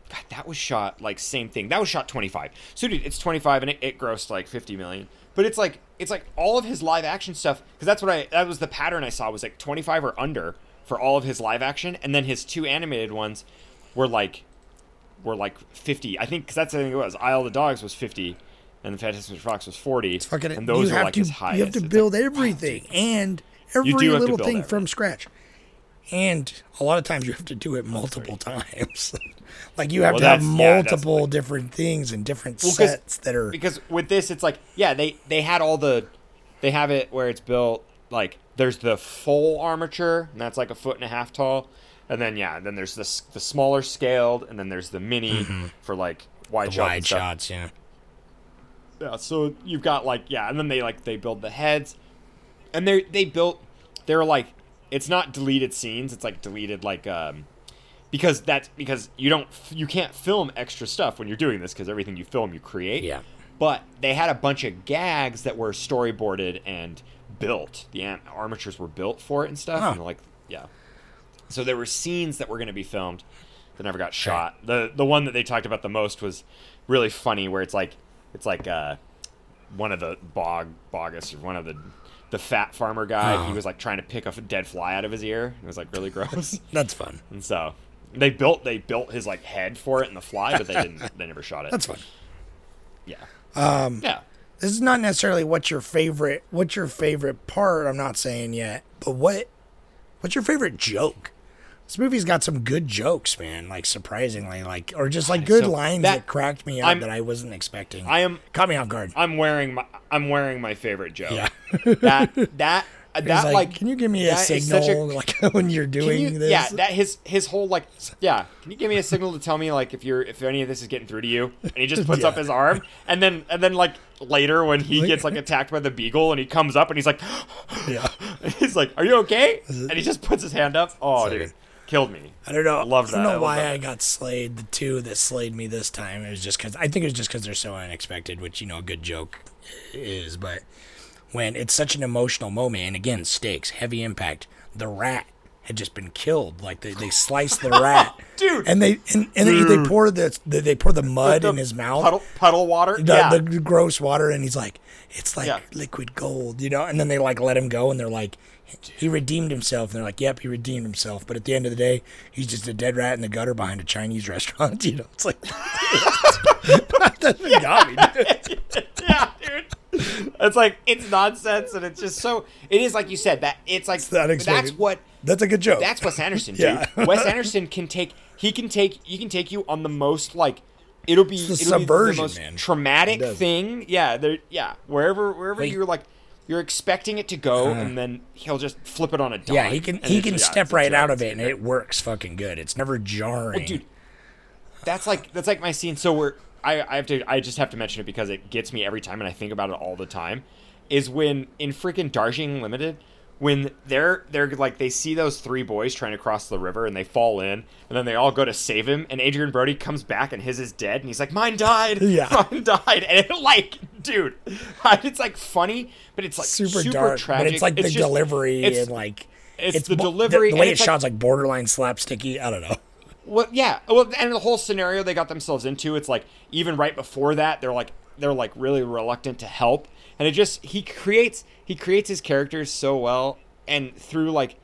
God, that was shot like same thing. That was shot 25. So dude, it's 25, and it, it grossed like 50 million. But it's like it's like all of his live action stuff because that's what I that was the pattern I saw was like 25 or under for all of his live action, and then his two animated ones were like were like 50. I think because that's the thing it was. Isle of the Dogs was 50. And the Fantastic. Fox was 40. Fucking, and those are like to his highest. you have to It's like, build wow, everything and every do have to little thing everything. from scratch. And a lot of times you have to do it multiple [LAUGHS] times. [LAUGHS] like you have Well, to have that's- yeah, multiple different things and different Well, sets that are because with this it's like yeah they they had all the they have it where it's built like there's the full armature and that's like a foot and a half tall and then yeah then there's the the smaller scaled and then there's the mini for like wide Mm-hmm. shots wide shots, yeah. Yeah, so you've got like yeah, and then they like they build the heads, and they they built they're like it's not deleted scenes, it's like deleted like um because that's because you don't you can't film extra stuff when you're doing this because everything you film you create. Yeah. But they had a bunch of gags that were storyboarded and built. The armatures were built for it and stuff. Huh. And like yeah, so there were scenes that were going to be filmed that never got shot. The the one that they talked about the most was really funny, where it's like it's like uh, one of the bog Boggis or one of the the fat farmer guy. He Oh. was like trying to pick a dead fly out of his ear. It was like really gross. [LAUGHS] That's fun. and so they built they built his like head for it in the fly, but they [LAUGHS] didn't. they never shot it. That's fun. yeah. Um. Yeah. This is not necessarily what's your favorite what's your favorite part, I'm not saying yet, but what what's your favorite joke? This movie's got some good jokes, man. Like surprisingly, like or just like good So lines that, that- cracked me up I'm- that I wasn't expecting. I am caught me off guard. I'm wearing my I'm wearing my favorite joke. Yeah. that [LAUGHS] that that like, like, can you give me a that is such signal like [LAUGHS] when you're doing you, this? yeah, that his his whole like yeah. Can you give me a signal to tell me like if you're if any of this is getting through to you? And he just [LAUGHS] puts up his arm, and then and then like later when he gets like [LAUGHS] attacked by the beagle, and he comes up and he's like, [GASPS] yeah. he's like, "Are you okay?" And he just puts his hand up. Oh, dude, killed me. I don't know. I don't that. I know love why that. I got slayed. The two that slayed me this time, it was just because I think it was just because they're so unexpected, which you know a good joke is. But when it's such an emotional moment, and again, stakes, heavy impact. The rat had just been killed. Like they, they sliced the rat, [LAUGHS] Dude. and they and, and they, they pour the, the they pour the mud in his mouth, Puddle, puddle water. the, yeah. the gross water, and he's like, it's like Yeah. liquid gold, you know. And then they like let him go, and they're like, he redeemed himself. And they're like, yep, he redeemed himself. But at the end of the day, he's just a dead rat in the gutter behind a Chinese [LAUGHS] restaurant. You know, it's like [LAUGHS] that's what got me. dude. yeah. It's like it's nonsense, and it's just so. It is like you said that it's like unexpected. that's what That's a good joke. that's Wes Anderson, [LAUGHS] dude. Yeah. Wes Anderson can take he can take he can take you on the most like it'll be the it'll be the most man. traumatic thing. Yeah, there yeah, wherever wherever Like- you're like you're expecting it to go, uh-huh. and then he'll just flip it on a dime. yeah, he can he can yeah, step right out of it, and it works fucking good. It's never jarring. well, dude, that's like that's like my scene. So we're I, I have to I just have to mention it because it gets me every time, and I think about it all the time. Is when in freaking Darjeeling Limited, when they're they're like they see those three boys trying to cross the river and they fall in, and then they all go to save him, and Adrien Brody comes back and his is dead, and he's like, "Mine died, [LAUGHS] Yeah. mine died," and it like, dude, it's like funny, but it's like super, super, dark, tragic. but it's like the just- delivery it's- and like it's the bo- delivery The, way and it's it's like- shot's like borderline slapsticky. I don't know. Well, yeah. Well, and the whole scenario they got themselves into, it's like even right before that, they're like they're like really reluctant to help, and it just he creates he creates his characters so well, and through like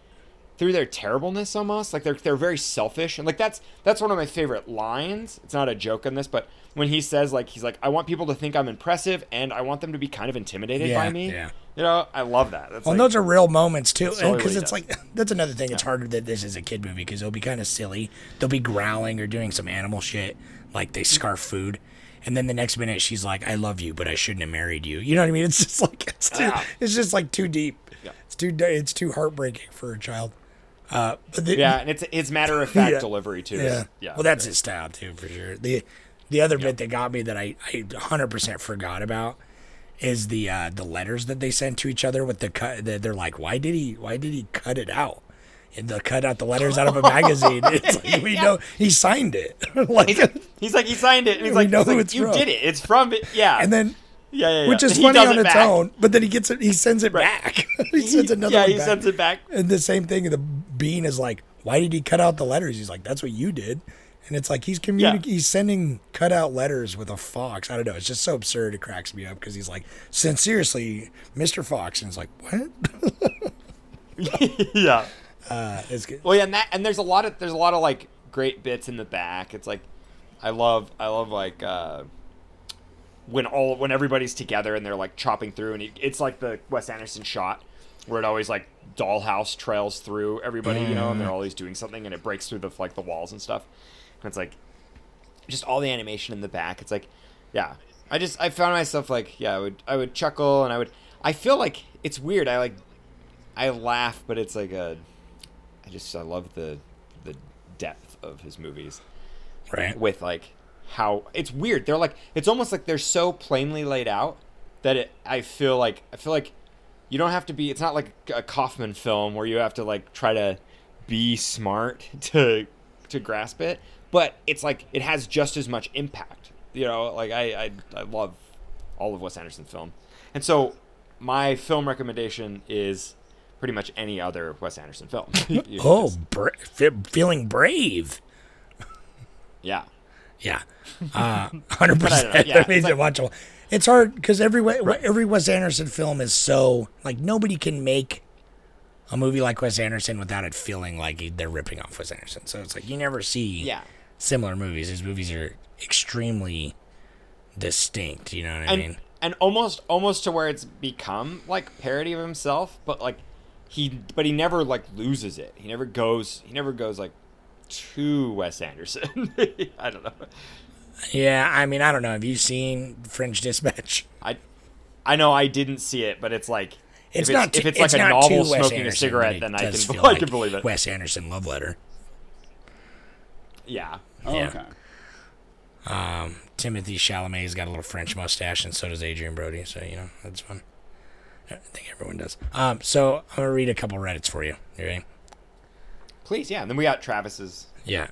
through their terribleness almost like they're they're very selfish and like that's that's one of my favorite lines it's not a joke in this but when he says like he's like i want people to think i'm impressive and i want them to be kind of intimidated Yeah, by me yeah. You know i love that that's Well, like, those are real moments too, because he it's does. like [LAUGHS] that's another thing. It's harder that this is a kid movie because it'll be kind of silly. They'll be growling or doing some animal shit, like they scarf food, and then the next minute she's like, "I love you, but I shouldn't have married you." You know what I mean? It's just like [LAUGHS] it's too, Yeah. it's just like too deep. Yeah. It's too it's too heartbreaking for a child. Uh, but the, yeah and it's his matter of fact [LAUGHS] Yeah. delivery too Yeah. yeah Well, that's his style too, for sure. The the other bit that got me that I I 100% forgot about is the uh, the letters that they sent to each other with the cut. that They're like, why did he why did he cut it out? And the cut out the letters out of a [LAUGHS] magazine. It's like we know he signed it. [LAUGHS] like, He's like he signed it, and he's like, know he's like, it's you from." did it. It's from it. Yeah. and then. yeah, yeah, yeah. Which is He funny on it its back. own, but then he gets it. He sends it back. [LAUGHS] he sends another. yeah, one he back. sends it back. And the same thing. The bean is like, why did he cut out the letters? He's like, that's what you did. And it's like he's communi- Yeah. he's sending cutout letters with a fox. I don't know. It's just so absurd. It cracks me up because he's like, sincerely, Mr. Fox, and it's like, what? [LAUGHS] yeah. [LAUGHS] Uh, it's good. Well, yeah, and that and there's a lot of there's a lot of like great bits in the back. It's like I love I love like uh when all when everybody's together and they're like chopping through and it, it's like the Wes Anderson shot where it always like dollhouse trails through everybody, you know, and they're always doing something and it breaks through the like the walls and stuff. And it's like just all the animation in the back. It's like yeah. I just I found myself like yeah, I would I would chuckle and I would I feel like it's weird. I like I laugh, but it's like a I just I love the the depth of his movies Right. with like how it's weird. They're like it's almost like they're so plainly laid out that it I feel like I feel like you don't have to be it's not like a Kaufman film where you have to like try to be smart [LAUGHS] to to grasp it, but it's like it has just as much impact. You know, like I I, I love all of Wes Anderson film. And so my film recommendation is pretty much any other Wes Anderson film. [LAUGHS] Oh, bra- fe- feeling brave. yeah. Yeah, [LAUGHS] uh, hundred But I don't know, percent. yeah, [LAUGHS] That means it's like- watch. It's hard because every Wes- every Wes Anderson film is so like nobody can make a movie like Wes Anderson without it feeling like they're ripping off Wes Anderson. So it's like you never see Yeah. Similar movies. His movies are extremely distinct. You know what I and mean? and almost almost to where it's become like parody of himself, but like he but he never like loses it. He never goes he never goes like to Wes Anderson. [LAUGHS] I don't know. Yeah, I mean, I don't know. Have you seen French Dispatch? I I know I didn't see it, but it's like It's if not. it's, if too- it's like a novel smoking Anderson, a cigarette, then I can [LAUGHS] I like can believe it. Wes Anderson love letter. Yeah. Oh, Yeah. okay. Timothée Chalamet's got a little French mustache, and so does Adrien Brody. So you know that's fun. I think everyone does. Um, so I'm gonna read a couple Reddits for you. You ready? Please, yeah. And then we got Travis's Yeah.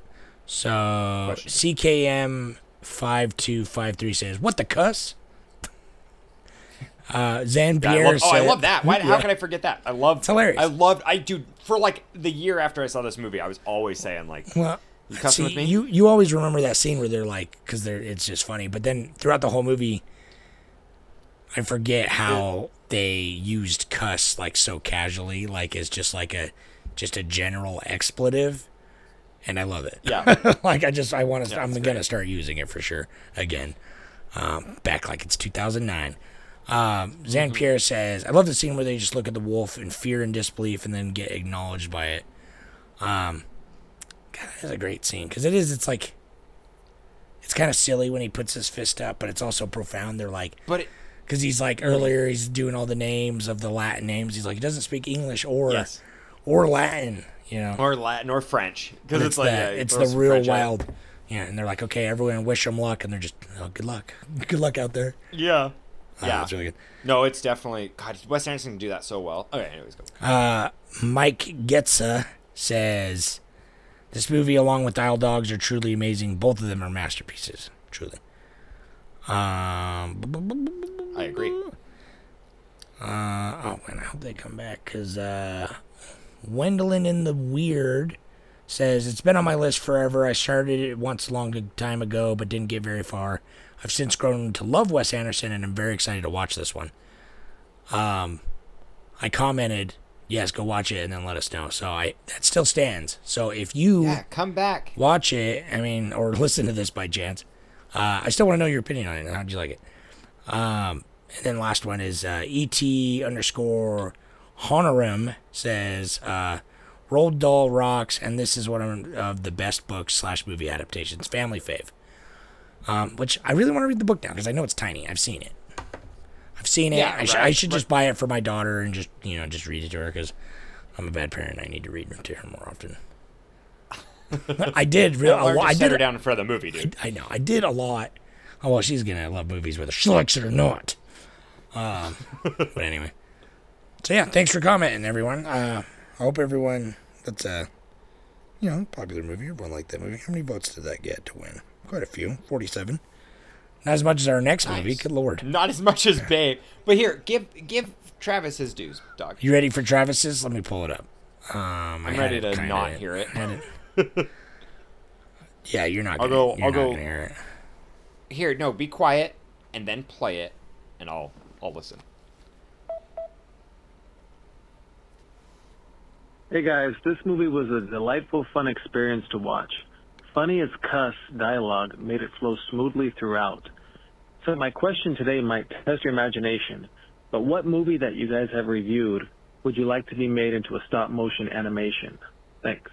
So Question. CKM five two five three says, "What the cuss?" [LAUGHS] Uh, Zan I Pierre love, oh, I love that. Why, How can I forget that? I love. It's hilarious. I loved. I do for like the year after I saw this movie, I was always saying like, Well, You cussing see, with me? you you always remember that scene where they're like, because they're it's just funny. But then throughout the whole movie, I forget how they used cuss like so casually, like as just like a just a general expletive, and I love it. yeah, [LAUGHS] like I just I want to I'm gonna start using it for sure again. Um, back like it's 2009. Um, Zan Mm-hmm. Pierre says, "I love the scene where they just look at the wolf in fear and disbelief, and then get acknowledged by it." Um, God, that's a great scene because it is. It's like it's kind of silly when he puts his fist up, but it's also profound. They're like, but because he's like earlier, he's doing all the names of the Latin names. He's like, he doesn't speak English or yes, or Latin, you know. or Latin or French because But it's, like the, yeah, it's the real French wild. Yeah, and they're like, okay, everyone wish them luck, and they're just, oh, good luck, [LAUGHS] good luck out there. Yeah, Uh, yeah. it's really good. No, it's definitely God. Wes Anderson can do that so well. Okay, anyways, go. Uh, Mike Getza says, this movie, along with Dial Dogs, are truly amazing. Both of them are masterpieces, truly. Um, I agree. Uh, oh man, I hope they come back because uh, Wendelin in the Weird says it's been on my list forever. I started it once a long time ago, but didn't get very far. I've since grown to love Wes Anderson, and I'm very excited to watch this one. Um, I commented, yes, go watch it, and then let us know. So I that still stands. So if you Yeah, come back. watch it, I mean, or [LAUGHS] listen to this by chance, uh, I still want to know your opinion on it. How'd you like it? Um, and then last one is uh, et underscore honorum says uh, Roald Dahl rocks, and this is one of, of the best books slash movie adaptations. Family fave. Um, which I really want to read the book now because I know it's tiny. I've seen it. I've seen it. Yeah, I, sh- I should just buy it for my daughter and just you know just read it to her because I'm a bad parent. I need to read to her more often. I did [LAUGHS] real. Or a lot- just I set did her down in front of the movie, dude. I know. I did a lot. Oh well, she's gonna love movies whether she likes it or not. Um, but anyway. So yeah, thanks for commenting, everyone. Uh, I hope everyone. That's a, you know, popular movie. Everyone liked that movie. How many votes did that get to win? Quite a few. Forty-seven. Not as much as our next movie. Nice. Good lord. Not as much as Babe, but here, give give Travis his dues, dog. You ready for Travis's? Let me pull it up. Um, I I'm had ready to kinda- not hear it. had it- [LAUGHS] yeah, you're not. I'll Gonna, go- You're I'll not go- hear it. Here, no, be quiet and then play it, and I'll I'll listen. Hey guys, this movie was a delightful, fun experience to watch. Funny as cuss dialogue made it flow smoothly throughout. So my question today might test your imagination, but what movie that you guys have reviewed would you like to be made into a stop motion animation? Thanks.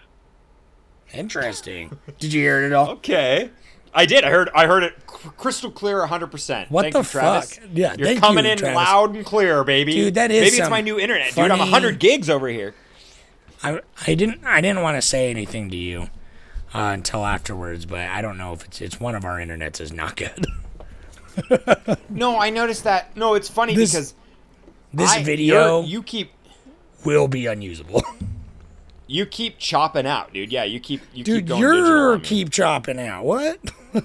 Interesting. [LAUGHS] Did you hear it at all? Okay. I did. I heard. I heard it crystal clear, 100. percent What Thank the you, Travis. fuck? Yeah, you're thank coming you, in Travis. loud and clear, baby. Dude, that is maybe it's my new internet, dude. I'm funny- 100 gigs over here. I I didn't I didn't want to say anything to you uh, until afterwards, but I don't know if it's it's one of our internets is not good. [LAUGHS] [LAUGHS] No, I noticed that. No, it's funny This- because This I- video you're- keep will be unusable. [LAUGHS] you keep chopping out, dude. Yeah, you keep you keep Dude, going digital you're keep chopping out. What? [LAUGHS]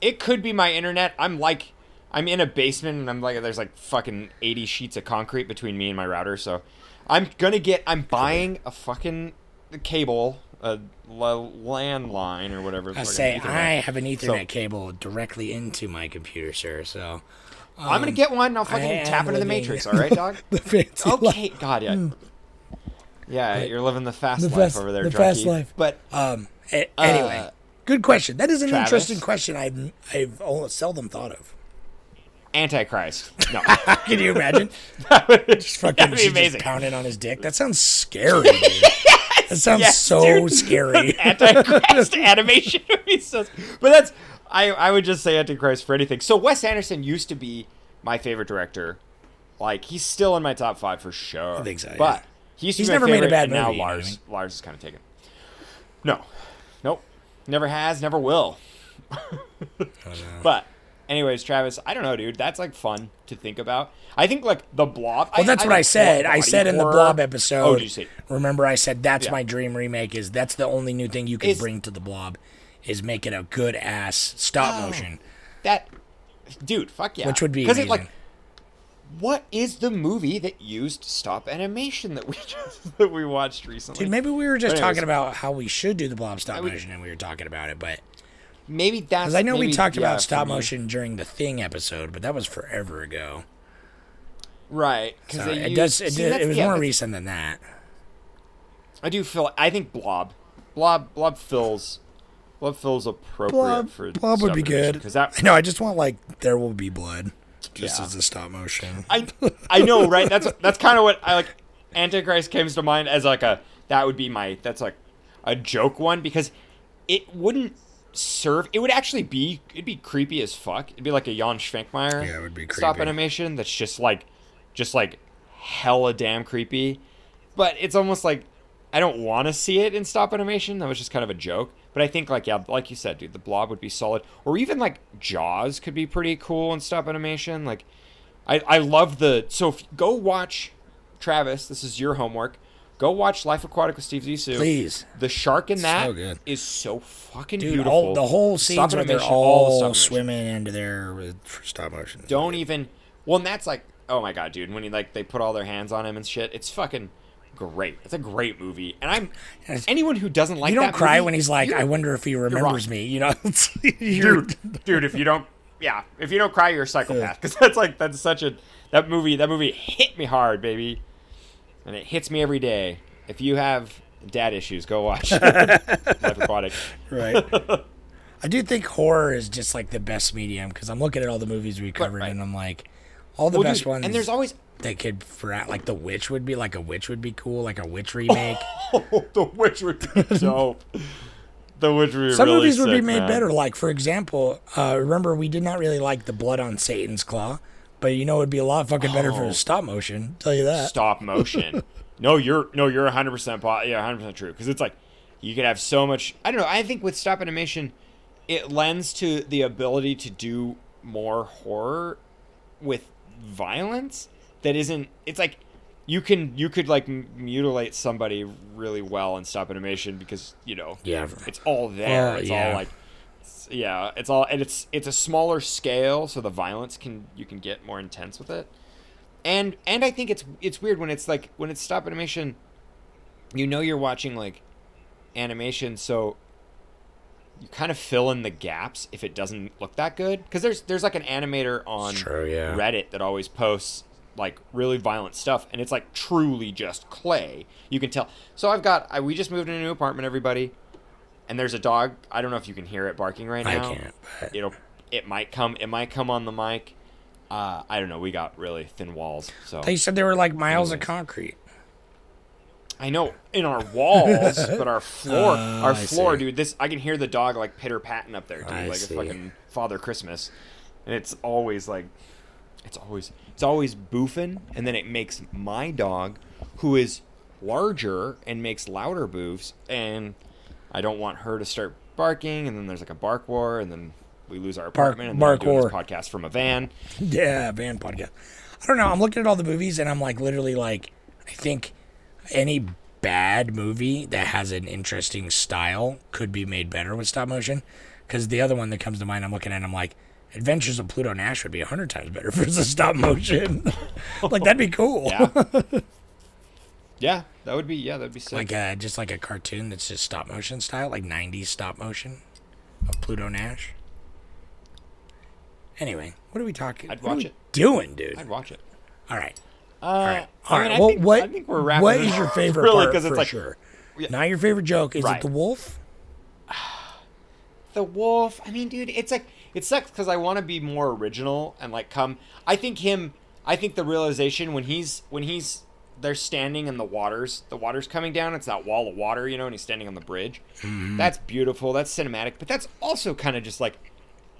It could be my internet. I'm like, I'm in a basement and I'm like, there's like fucking 80 sheets of concrete between me and my router. So I'm gonna get, I'm buying a fucking cable, a landline or whatever. I say Ethernet. I have an Ethernet So- cable directly into my computer, sir. So I'm gonna get one. I'll fucking tap into the Matrix. [LAUGHS] All right, dog. okay, life. God, [SIGHS] yeah. Yeah, you're living the fast The life fast- over there, the fast life. But Um. a- anyway, Uh, good question. That is an Travis? interesting question. I've I've almost seldom thought of. Antichrist. No. [LAUGHS] Can you imagine? [LAUGHS] that would Just fucking be she's just amazing. pounding on his dick. That sounds scary. That sounds yes, so dude. scary. [LAUGHS] Antichrist animation [LAUGHS] but that's I I would just say Antichrist for anything. So Wes Anderson used to be my favorite director. Like he's still in my top five for sure. I think so, yeah. But to He's never made a bad now movie, you know I Lars mean? Lars is kind of taken. No, nope, never has, never will. [LAUGHS] But anyways, Travis, I don't know, dude. That's like fun to think about. I think like the Blob. Well, that's what I said. I said in the. Blob episode. Oh, did you say? Remember, I said that's Yeah. my dream remake. Is that's the only new thing you can bring to the Blob, is make it a good ass stop Oh. motion. that dude fuck yeah Which would be because it like what is the movie that used stop animation that we [LAUGHS] just that we watched recently? Dude, maybe we were just anyways, talking about how we should do the blob stop motion, and we were talking about it, but maybe that's because I know we talked yeah, about stop motion during the Thing episode, but that was forever ago. right? So Because it does. It, did, it was more recent than that. I do feel. I think Blob, Blob, Blob fills, Blob fills appropriate Blob, for blob would be good. because that I know. I just want like there will be blood, just Yeah. as a stop motion. I I know, right? That's that's kind of what I like. Antichrist comes to mind as like a that would be my that's like a joke one because it wouldn't serve. It would actually be it'd be creepy as fuck. It'd be like a Jan Švankmajer Yeah, it would be stop animation that's just like just like hella damn creepy. But it's almost like I don't want to see it in stop animation. That was just kind of a joke. But I think like yeah, like you said, dude, the blob would be solid. Or even like Jaws could be pretty cool in stop animation. Like I, I love the so if, go watch Travis. This is your homework. Go watch Life Aquatic with Steve Zissou. Please. The shark in that So is so fucking Dude, beautiful. all, the whole Stop scenes where they're all all swimming into their with, stop motion. Don't even. Well, and that's like, oh my god, dude. When he like they put all their hands on him and shit, it's fucking great. It's a great movie, and I'm anyone who doesn't like you don't that cry movie, when he's like, "I wonder if he remembers me." You know, [LAUGHS] dude, [LAUGHS] dude. If you don't, yeah, if you don't cry, you're a psychopath. Because [LAUGHS] that's like that's such a that movie. That movie hit me hard, baby, and it hits me every day. If you have dad issues, go watch [LAUGHS] Life right. [LAUGHS] I do think horror is just like the best medium because I'm looking at all the movies we covered right. and I'm like, all the Well, best dude, ones. and there's always they could for like the witch would be like a witch would be cool, like a witch remake. [LAUGHS] the witch would be dope. The witch would be Some really movies would be made man. better. Like for example, uh, remember we did not really like the blood on Satan's claw, but you know it'd be a lot fucking better for Oh. a stop motion. Tell you that. stop motion. [LAUGHS] no, you're no, you're 100 percent yeah, 100 percent true. Because it's like you could have so much. I don't know. I think with stop animation, it lends to the ability to do more horror with violence that isn't. It's like you can you could like mutilate somebody really well in stop animation because you know Yeah. it's all there. Well, it's yeah. all like it's- yeah, it's all and it's it's a smaller scale, so the violence can you can get more intense with it. And and I think it's it's weird when it's like when it's stop animation, you know you're watching like animation, so you kind of fill in the gaps if it doesn't look that good. Because there's there's like an animator on True, yeah. Reddit that always posts like really violent stuff, and it's like truly just clay. You can tell. So I've got I, we just moved in a new apartment, everybody, and there's a dog. I don't know if you can hear it barking right now. I can't, but- It'll it might come it might come on the mic. Uh, I don't know. We got really thin walls, so They said they were like miles of concrete. I know in our walls, [LAUGHS] but our floor, Oh, our I floor, see. dude. This I can hear the dog like pitter patting up there, dude, I like see. a fucking Father Christmas, and it's always like, it's always it's always boofing, and then it makes my dog, who is larger and makes louder boofs, and I don't want her to start barking, and then there's like a bark war, and then we lose our apartment, and then bark I'm this war. podcast from a van. Yeah, van podcast. I don't know. I'm looking at all the movies and I'm like literally like I think any bad movie that has an interesting style could be made better with stop motion. Because the other one that comes to mind, I'm looking at, I'm like, Adventures of Pluto Nash would be a hundred times better [LAUGHS] for the stop motion. [LAUGHS] like that'd be cool. Yeah. [LAUGHS] Yeah, that would be yeah, that'd be sick. like uh, just like a cartoon that's just stop motion style, like '90s stop motion of Pluto Nash. Anyway, what are we talking? I'd what are watch we it. Doing, dude. I'd watch it. All right. Uh, All right. I All mean, right. I well, think, what, I think we're wrapping what is your [LAUGHS] favorite really, part because for it's like sure? Yeah. Now your favorite joke is Right. it the wolf? [SIGHS] the wolf. I mean, dude, it's like it sucks because I want to be more original and like come. I think him. I think the realization when he's when he's they're standing in the waters, the water's coming down. It's that wall of water, you know, and he's standing on the bridge. Mm-hmm. That's beautiful. That's cinematic, but that's also kind of just like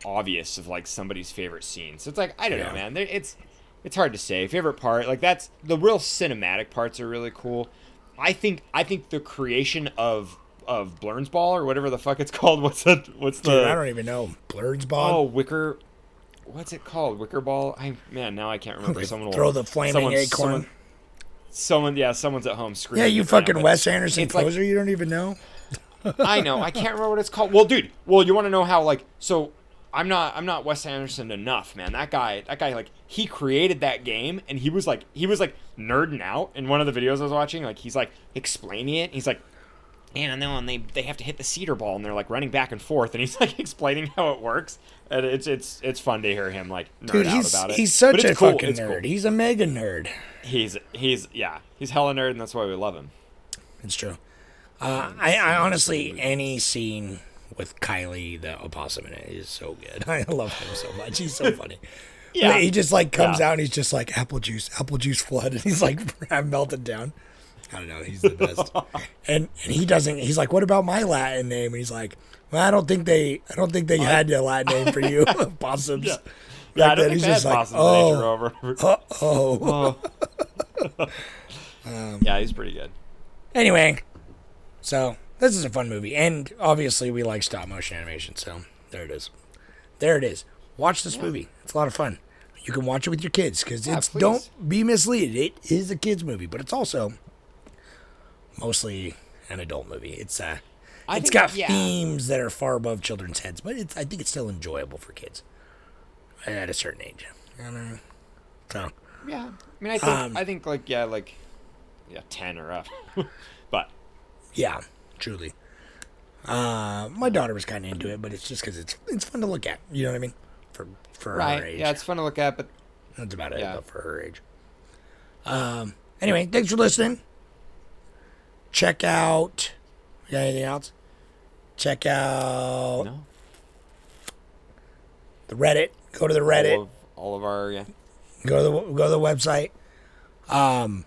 obvious of like somebody's favorite scene. So it's like I don't Yeah. know, man. There, it's it's hard to say favorite part. Like that's the real cinematic parts are really cool. I think I think the creation of of Blurns Ball or whatever the fuck it's [LAUGHS] called. What's that? What's the? Dude, I don't even know. Blurred's Oh, wicker. What's it called? Wicker ball. I man, now I can't remember. [LAUGHS] Someone will, throw the flaming someone, acorn. Someone, someone, yeah, someone's at home screaming. yeah, you now, fucking but Wes Anderson it's like- you don't even know. I know. I can't remember what it's called. Well, dude. Well, you want to know how like so I'm not I'm not Wes Anderson enough, man. That guy that guy like he created that game and he was like he was like nerding out in one of the videos I was watching. Like he's like explaining it. He's like and then they they have to hit the cedar ball and they're like running back and forth and he's [LAUGHS] like explaining how it works. And it's it's it's fun to hear him like nerd Dude, out he's about it. he's such a cool, fucking it's cool. nerd. He's a mega nerd. He's he's yeah, he's hella nerd and that's why we love him. It's true. Uh, I, I honestly, any scene with Kylie the opossum in it is so good. [LAUGHS] I love him so much. He's so funny. [LAUGHS] Yeah. he just like comes Yeah. out and he's just like apple juice, apple juice flood, and he's like I'm melted down. I don't know. He's the best. [LAUGHS] and and he doesn't. He's like, what about my Latin name? And he's like, well, I don't think they, I don't think they had a Latin name for you, [LAUGHS] [LAUGHS] possums. Yeah. Yeah, I don't think he's just like, oh, over. oh. yeah, he's pretty good. Anyway, so this is a fun movie, and obviously we like stop motion animation. So there it is. There it is. Watch this movie. It's a lot of fun. You can watch it with your kids because it's ah, please. don't be misleaded. It is a kids movie, but it's also mostly an adult movie. It's uh, I it's think- got yeah. themes that are far above children's heads, but it's I think it's still enjoyable for kids at a certain age. I don't. So Yeah, I mean, I think Um, I think like yeah, like yeah, ten or up. [LAUGHS] but Yeah, truly. Uh, my daughter was kind of into it, but it's just because it's it's fun to look at. You know what I mean? For for her age, yeah, it's fun to look at, but that's about it. yeah. But for her age. Um. Anyway, thanks for listening. Check out. Got anything else? Check out no, the Reddit. Go to the Reddit. all of, all of our yeah. Go to the go to the website. Um,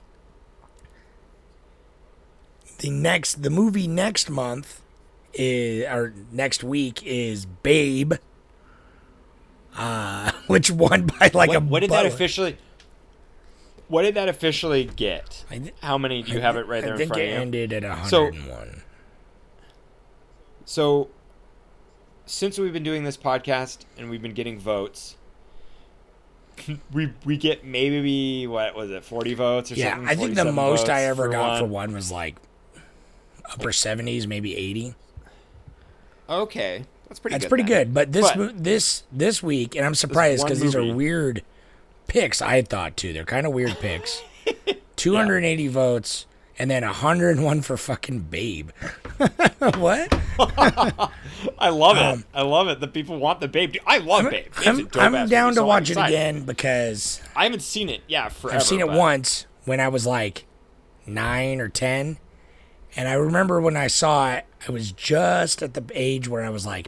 the next the movie next month is or next week is Babe. Uh, [LAUGHS] which won by like what, a what did that officially? What did that officially get? I thi- How many do you have it right there I in front of you? I think It ended at So- 101. So, since we've been doing this podcast and we've been getting votes, [LAUGHS] we we get maybe what was it, forty votes or yeah, something? I think the most I ever got one. for one was like upper 70s, maybe 80. Okay, that's pretty. That's good pretty then. good. But this But- this this week, and I'm surprised because these are weird picks. I thought too. They're kind of weird picks. [LAUGHS] 280 votes, and then 101 for fucking Babe. [LAUGHS] what? [LAUGHS] I love it. I love it. The people want the Babe. Dude, I love Babe. A Um, I'm, I'm down to watch it excited. again because I haven't seen it. Yeah, forever. I've seen it but- once when I was like nine or ten, and I remember when I saw it, I was just at the age where I was like,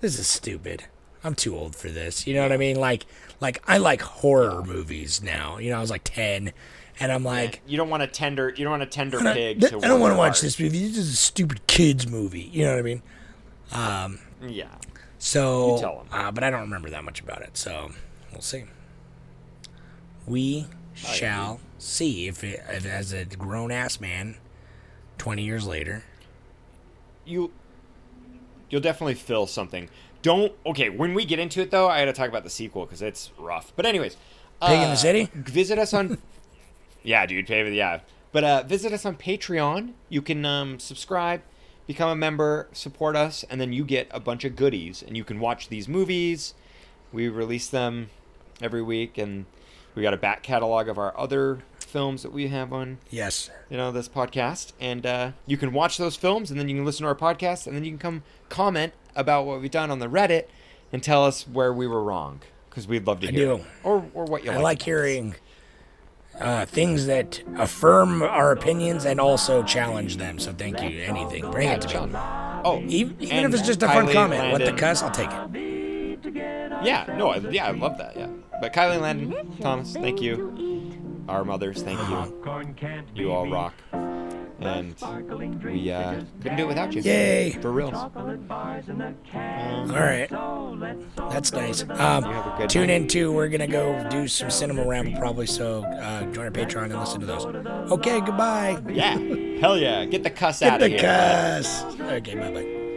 "This is stupid. I'm too old for this." You know what I mean? Like, like I like horror movies now. You know, I was like ten, and I'm like, You don't want a tender. You don't want a tender I pig. th- I don't want to watch this movie. This is a stupid kids movie. You know what I mean? Yeah. So, You tell 'em. Uh, but I don't remember that much about it. So we'll see. We shall see if it, if as a grown ass man, twenty years later. You. You'll definitely feel something. Don't. Okay, when we get into it though, I got to talk about the sequel because it's rough. But anyways, Pig in uh, the City? Visit us on. [LAUGHS] yeah, dude. Pay with yeah. But uh, visit us on Patreon. You can um, subscribe, become a member, support us, and then you get a bunch of goodies. And you can watch these movies. We release them every week, and we got a back catalog of our other films that we have on Yes. you know this podcast and uh, you can watch those films and then you can listen to our podcast and then you can come comment about what we've done on the reddit and tell us where we were wrong because we'd love to I hear do. it. or or what you I like like hearing uh, things that affirm our opinions and also challenge them. So thank you. Anything, bring it to me. oh Even, even if it's just a fun Kylie comment, what the cuss, I'll take it. yeah no I, yeah i love that yeah but kylie landon thomas thank you our mothers thank you you all rock and we uh, couldn't do it without you Yay. for real All right, that's nice. Um, have a good tune night. in too. We're gonna go do some cinema ramble probably. So uh, join our Patreon and listen to those. Okay, goodbye. yeah hell yeah get the cuss Get out of here. Get the here cuss. Okay, bye bye.